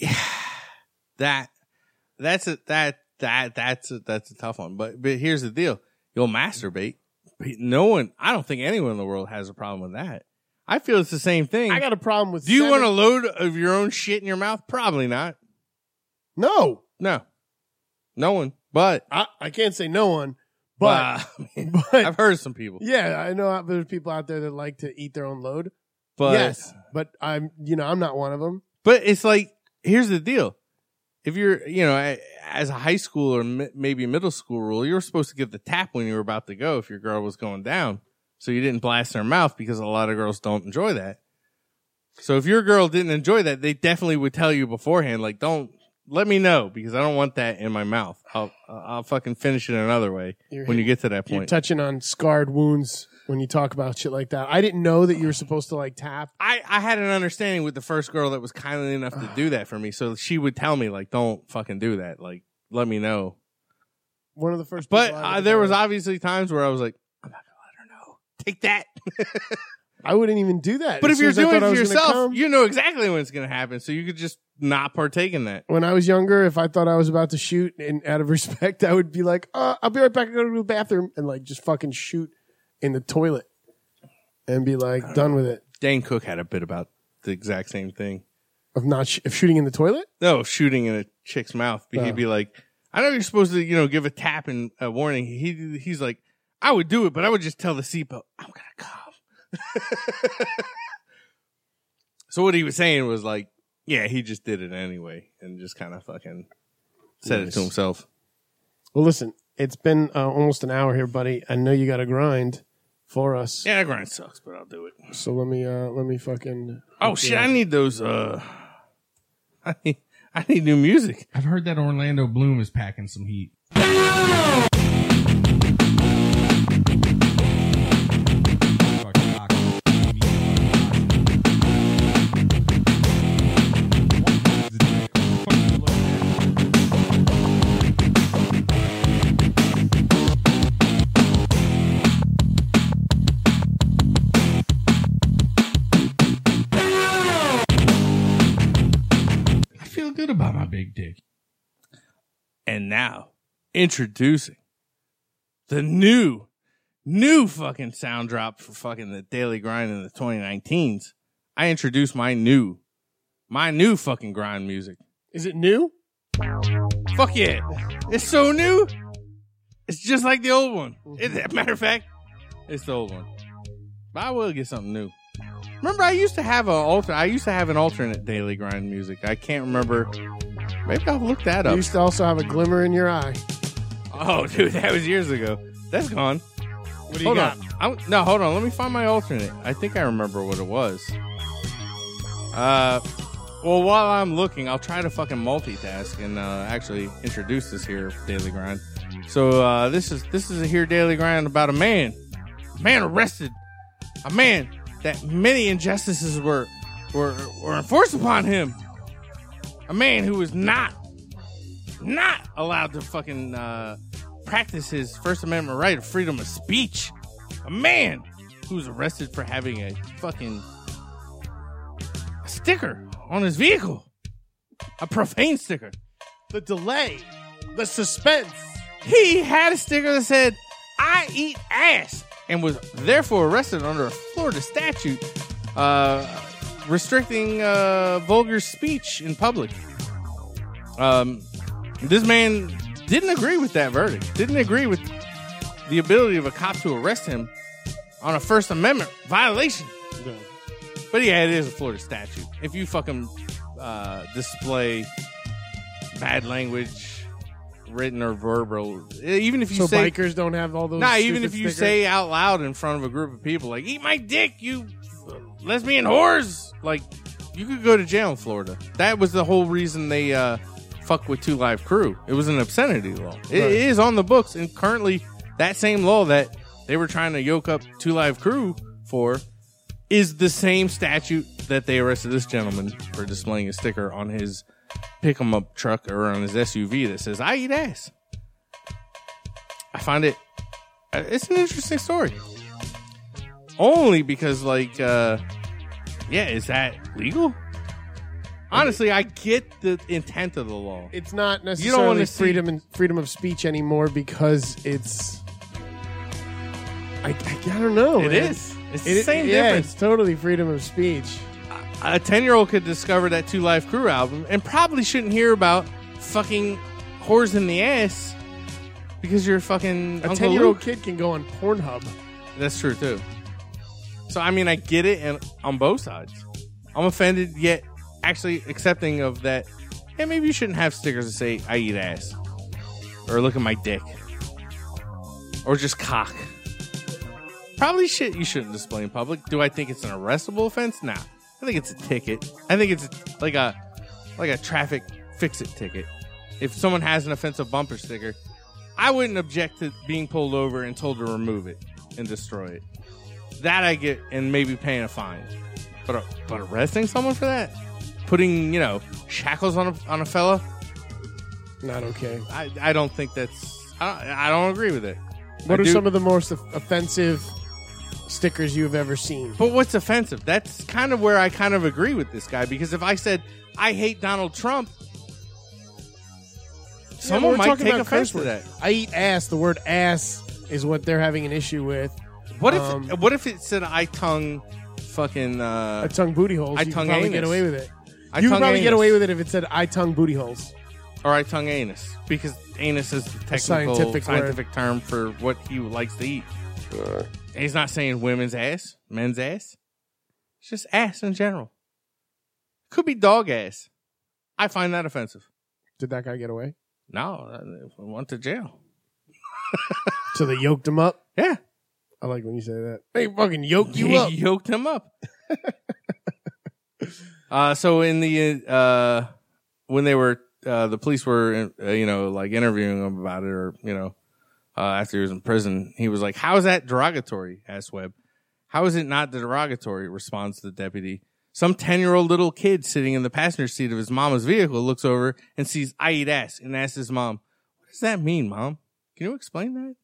<sighs> That that's a that that that's a, that's a tough one. But but here's the deal: you'll masturbate. No one, I don't think anyone in the world has a problem with that. I feel it's the same thing. I got a problem with. Do you seven- want a load of your own shit in your mouth? Probably not. No, No, no one. But I, I can't say no one, but, Well, <laughs> but I've heard some people. Yeah, I know there's people out there that like to eat their own load. But yes, but I'm, you know, I'm not one of them. But it's like, here's the deal. If you're, you know, as a high school or maybe middle school rule, you were supposed to give the tap when you were about to go if your girl was going down. So you didn't blast her mouth because a lot of girls don't enjoy that. So if your girl didn't enjoy that, they definitely would tell you beforehand, like, don't let me know because I don't want that in my mouth. I'll, I'll fucking finish it another way You're when you get to that You're point. touching on scarred wounds when you talk about shit like that. I didn't know that you were supposed to like tap. I, I had an understanding with the first girl that was kindly enough to do that for me. So she would tell me, like, don't fucking do that. Like, let me know. One of the first, But people I uh, ever there was obviously times where I was like, I'm not gonna let her know. Take that. <laughs> I wouldn't even do that. but As if you're soon as I doing it for yourself, you know exactly when it's gonna happen. So you could just not partake in that. when I was younger, if I thought I was about to shoot, and out of <laughs> respect, I would be like, uh, "I'll be right back. I gotta go to the bathroom," and like just fucking shoot in the toilet, and be like, done with it. Dane Cook had a bit about the exact same thing. Of not sh- of shooting in the toilet. No, shooting in a chick's mouth. But Oh. He'd be like, I know you're supposed to, you know, give a tap and a warning. He he's like, I would do it, but I would just tell the seatbelt, I'm gonna come. So what he was saying was like, yeah, he just did it anyway, and just kind of fucking said it Nice. to himself. Well, listen, it's been uh, almost an hour here, buddy. I know you got to grind for us. Yeah, grind sucks, but I'll do it. So let me uh let me fucking. Oh shit, I need those. uh <laughs> I need, I need new music. I've heard that Orlando Bloom is packing some heat. Introducing the new, new fucking sound drop for fucking the Daily Grind in the 2019s. I introduce my new, my new fucking grind music. Is it new? Fuck yeah. It's so new. It's just like the old one. It, matter of fact, it's the old one. But I will get something new. Remember, I used to have a alter. I used to have an alternate daily grind music. I can't remember. Maybe I'll look that You up. used to also have a glimmer in your eye. Oh, <laughs> dude, that was years ago. That's gone. What do you hold got? on. I'm, no, hold on. Let me find my alternate. I think I remember what it was. Uh, well, while I'm looking, I'll try to fucking multitask and uh, actually introduce this here daily grind. So uh, this is this is a here daily grind about a man, a man arrested, a man that many injustices were were were enforced upon him, a man who was not not allowed to fucking uh, practice his First Amendment right of freedom of speech. A man who was arrested for having a fucking sticker on his vehicle, a profane sticker. The delay, the suspense. He had a sticker that said, I eat ass, and was therefore arrested under a Florida statute uh, restricting uh, vulgar speech in public. Um, this man didn't agree with that verdict, didn't agree with the ability of a cop to arrest him on a First Amendment violation. But yeah, it is a Florida statute. If you fucking uh, display bad language, written or verbal, even if you so say bikers don't have all those. Nah, even if you stickers? say out loud in front of a group of people, like "Eat my dick, you lesbian whores," like you could go to jail in Florida. That was the whole reason they uh, fuck with Two Live Crew. It was an obscenity law. It Right. is on the books, and currently that same law that they were trying to yoke up Two Live Crew for is the same statute that they arrested this gentleman for displaying a sticker on his pick 'em up truck or on his SUV that says "I eat ass." I find it uh, it's an interesting story. Only because like uh yeah, is that legal? Honestly, I get the intent of the law. it's not You don't necessarily wanna see- freedom and freedom of speech anymore because it's. I, I, I don't know. It man. is. It's It- the same yeah, difference. It's totally freedom of speech. A 10-year-old could discover that Two Live Crew album and probably shouldn't hear about fucking whores in the ass because you're fucking A Uncle ten year old Luke. kid can go on Pornhub. That's true too. So I mean, I get it, and on both sides, I'm offended yet actually accepting of that. Hey, maybe you shouldn't have stickers that say "I eat ass" or "Look at my dick" or just cock. Probably shit you shouldn't display in public. Do I think it's an arrestable offense? Nah. I think it's a ticket. I think it's like a like a traffic fix it ticket. If someone has an offensive bumper sticker, I wouldn't object to being pulled over and told to remove it and destroy it. That I get, and maybe paying a fine. But but arresting someone for that, putting you know shackles on a on a fella, Not okay. I I don't think that's I don't, I don't agree with it. What I are do- some of the most offensive stickers you've ever seen? But what's offensive? That's kind of where I kind of agree with this guy because if I said I hate Donald Trump, someone we're might talking take about offense curse to words. that. I eat ass. The word ass is what they're having an issue with. What if Um, what if it said I tongue fucking uh I tongue booty holes. I you tongue probably anus. get away with it. I you could probably get away with it if it said I tongue booty holes. or I tongue anus because anus is the technical scientific scientific, term for what he likes to eat. And he's not saying women's ass, men's ass. It's just ass in general. Could be dog ass. I find that offensive. Did that guy get away? No, I went to jail. So they yoked him up. Yeah. I like when you say that. They fucking yoked you up. <laughs> yoked him up. <laughs> uh, so in the uh, when they were uh, the police were uh, you know like interviewing him about it, or you know uh, after he was in prison, he was like, "How is that derogatory?" asked Webb. How is it not derogatory? Responds the deputy. Some ten year old little kid sitting in the passenger seat of his mama's vehicle looks over and sees I eat ass and asks his mom, "What does that mean, mom? Can you explain that?"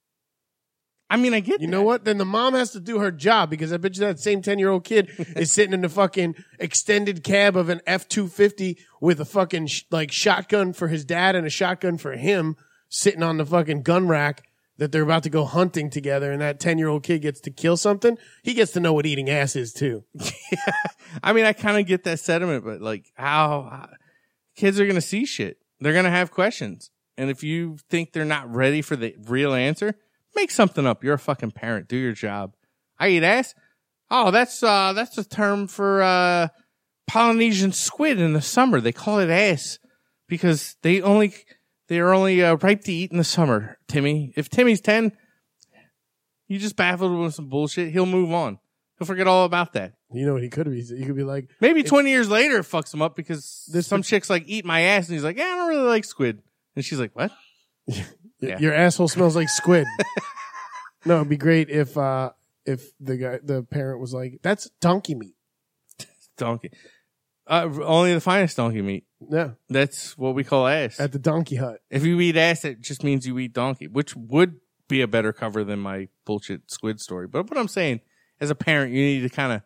I mean, I get You know what? Then the mom has to do her job because I bet you that same 10 year old kid <laughs> is sitting in the fucking extended cab of an F 250 with a fucking sh- like shotgun for his dad and a shotgun for him sitting on the fucking gun rack that they're about to go hunting together. And that 10 year old kid gets to kill something. He gets to know what eating ass is too. <laughs> yeah. I mean, I kind of get that sentiment, but like, how, how kids are going to see shit? They're going to have questions, and if you think they're not ready for the real answer, make something up. You're a fucking parent. Do your job. I eat ass. Oh, that's uh, that's a term for uh, Polynesian squid in the summer. They call it ass because they only they are only uh, ripe to eat in the summer. Timmy, if Timmy's ten, you just baffled him with some bullshit. He'll move on. He'll forget all about that. You know what he could be? He could be like, Maybe 20 years later it fucks him up because This some chick's like, eat my ass. And he's like, yeah, I don't really like squid. And she's like, what? <laughs> Yeah. Your asshole smells like squid. <laughs> no, it'd be great if uh if the guy the parent was like, "That's donkey meat." Donkey. Uh, only the finest donkey meat. Yeah, That's what we call ass. at the donkey hut. if you eat ass, it just means you eat donkey, which would be a better cover than my bullshit squid story. But what I'm saying, as a parent, you need to kind of,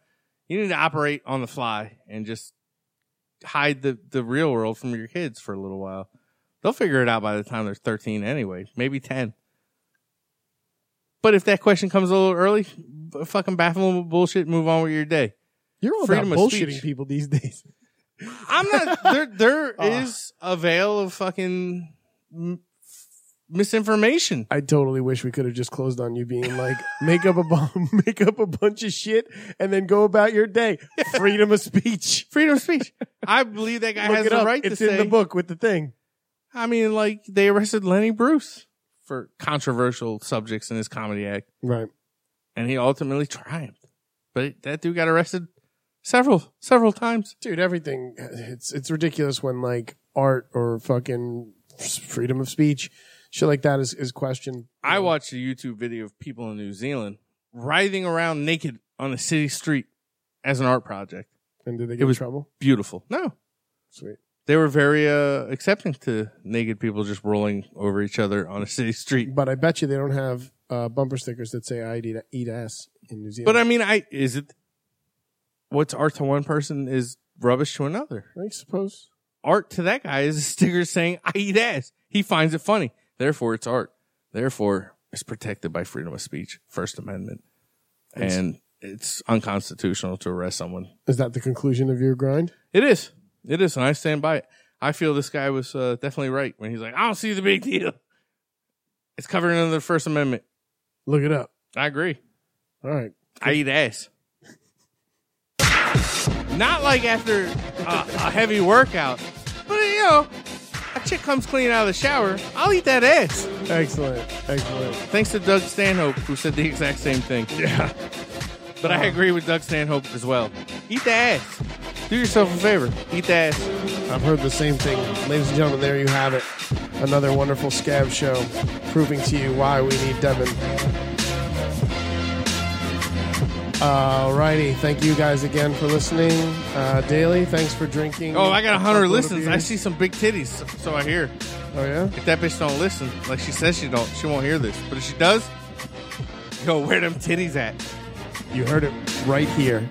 you need to operate on the fly and just hide the, the real world from your kids for a little while. They'll figure it out by the time they're 13 anyway, maybe 10. But if that question comes a little early, fucking baffle them with bullshit, move on with your day. You're all Freedom about of bullshitting speech. people these days. <laughs> I'm not. There, there <laughs> Ah. is a veil of fucking m- misinformation. I totally wish we could have just closed on you being like, make up a bu- <laughs> make up a bunch of shit and then go about your day. Freedom of speech. Freedom of speech. I believe that guy Look has the up. right It's to in say. the book with the thing. I mean, like they arrested Lenny Bruce for controversial subjects in his comedy act, Right. and he ultimately triumphed. But that dude got arrested several several times. Dude, everything it's it's ridiculous when like art or fucking freedom of speech, shit like that is, is questioned. I watched a YouTube video of people in New Zealand writhing around naked on a city street as an art project. And did they It get was in trouble? beautiful. No, Sweet. They were very uh, accepting to naked people just rolling over each other on a <laughs> city street. But I bet you they don't have uh, bumper stickers that say I eat, eat ass in New Zealand. But I mean, I is it what's art to one person is rubbish to another. I suppose. Art to that guy is a sticker saying "I eat ass." He finds it funny, therefore it's art. Therefore, it's protected by freedom of speech, First Amendment, and it's unconstitutional to arrest someone. Is that the conclusion of your grind? It is. It is, and I stand by it. I feel this guy was uh, definitely right when he's like, "I don't see the big deal." It's covered under the First Amendment. Look it up. I agree. All right. I eat ass. Not like after a, a heavy workout, but you know, a chick comes clean out of the shower. I'll eat that ass. Excellent. Excellent. Thanks to Doug Stanhope, who said the exact same thing. Yeah. But I agree with Doug Stanhope as well. Eat the ass. Do yourself a favor. Eat the ass. I've heard the same thing. Ladies and gentlemen, there you have it. Another wonderful scab show proving to you why we need Devin. Alrighty. Thank you guys again for listening. Uh, Daly, thanks for drinking. Oh, I got a hundred listens. I see some big titties, so- so I hear. Oh yeah. If that bitch don't listen, like she says she don't, she won't hear this. But if she does, yo, where them titties at? You heard it right here.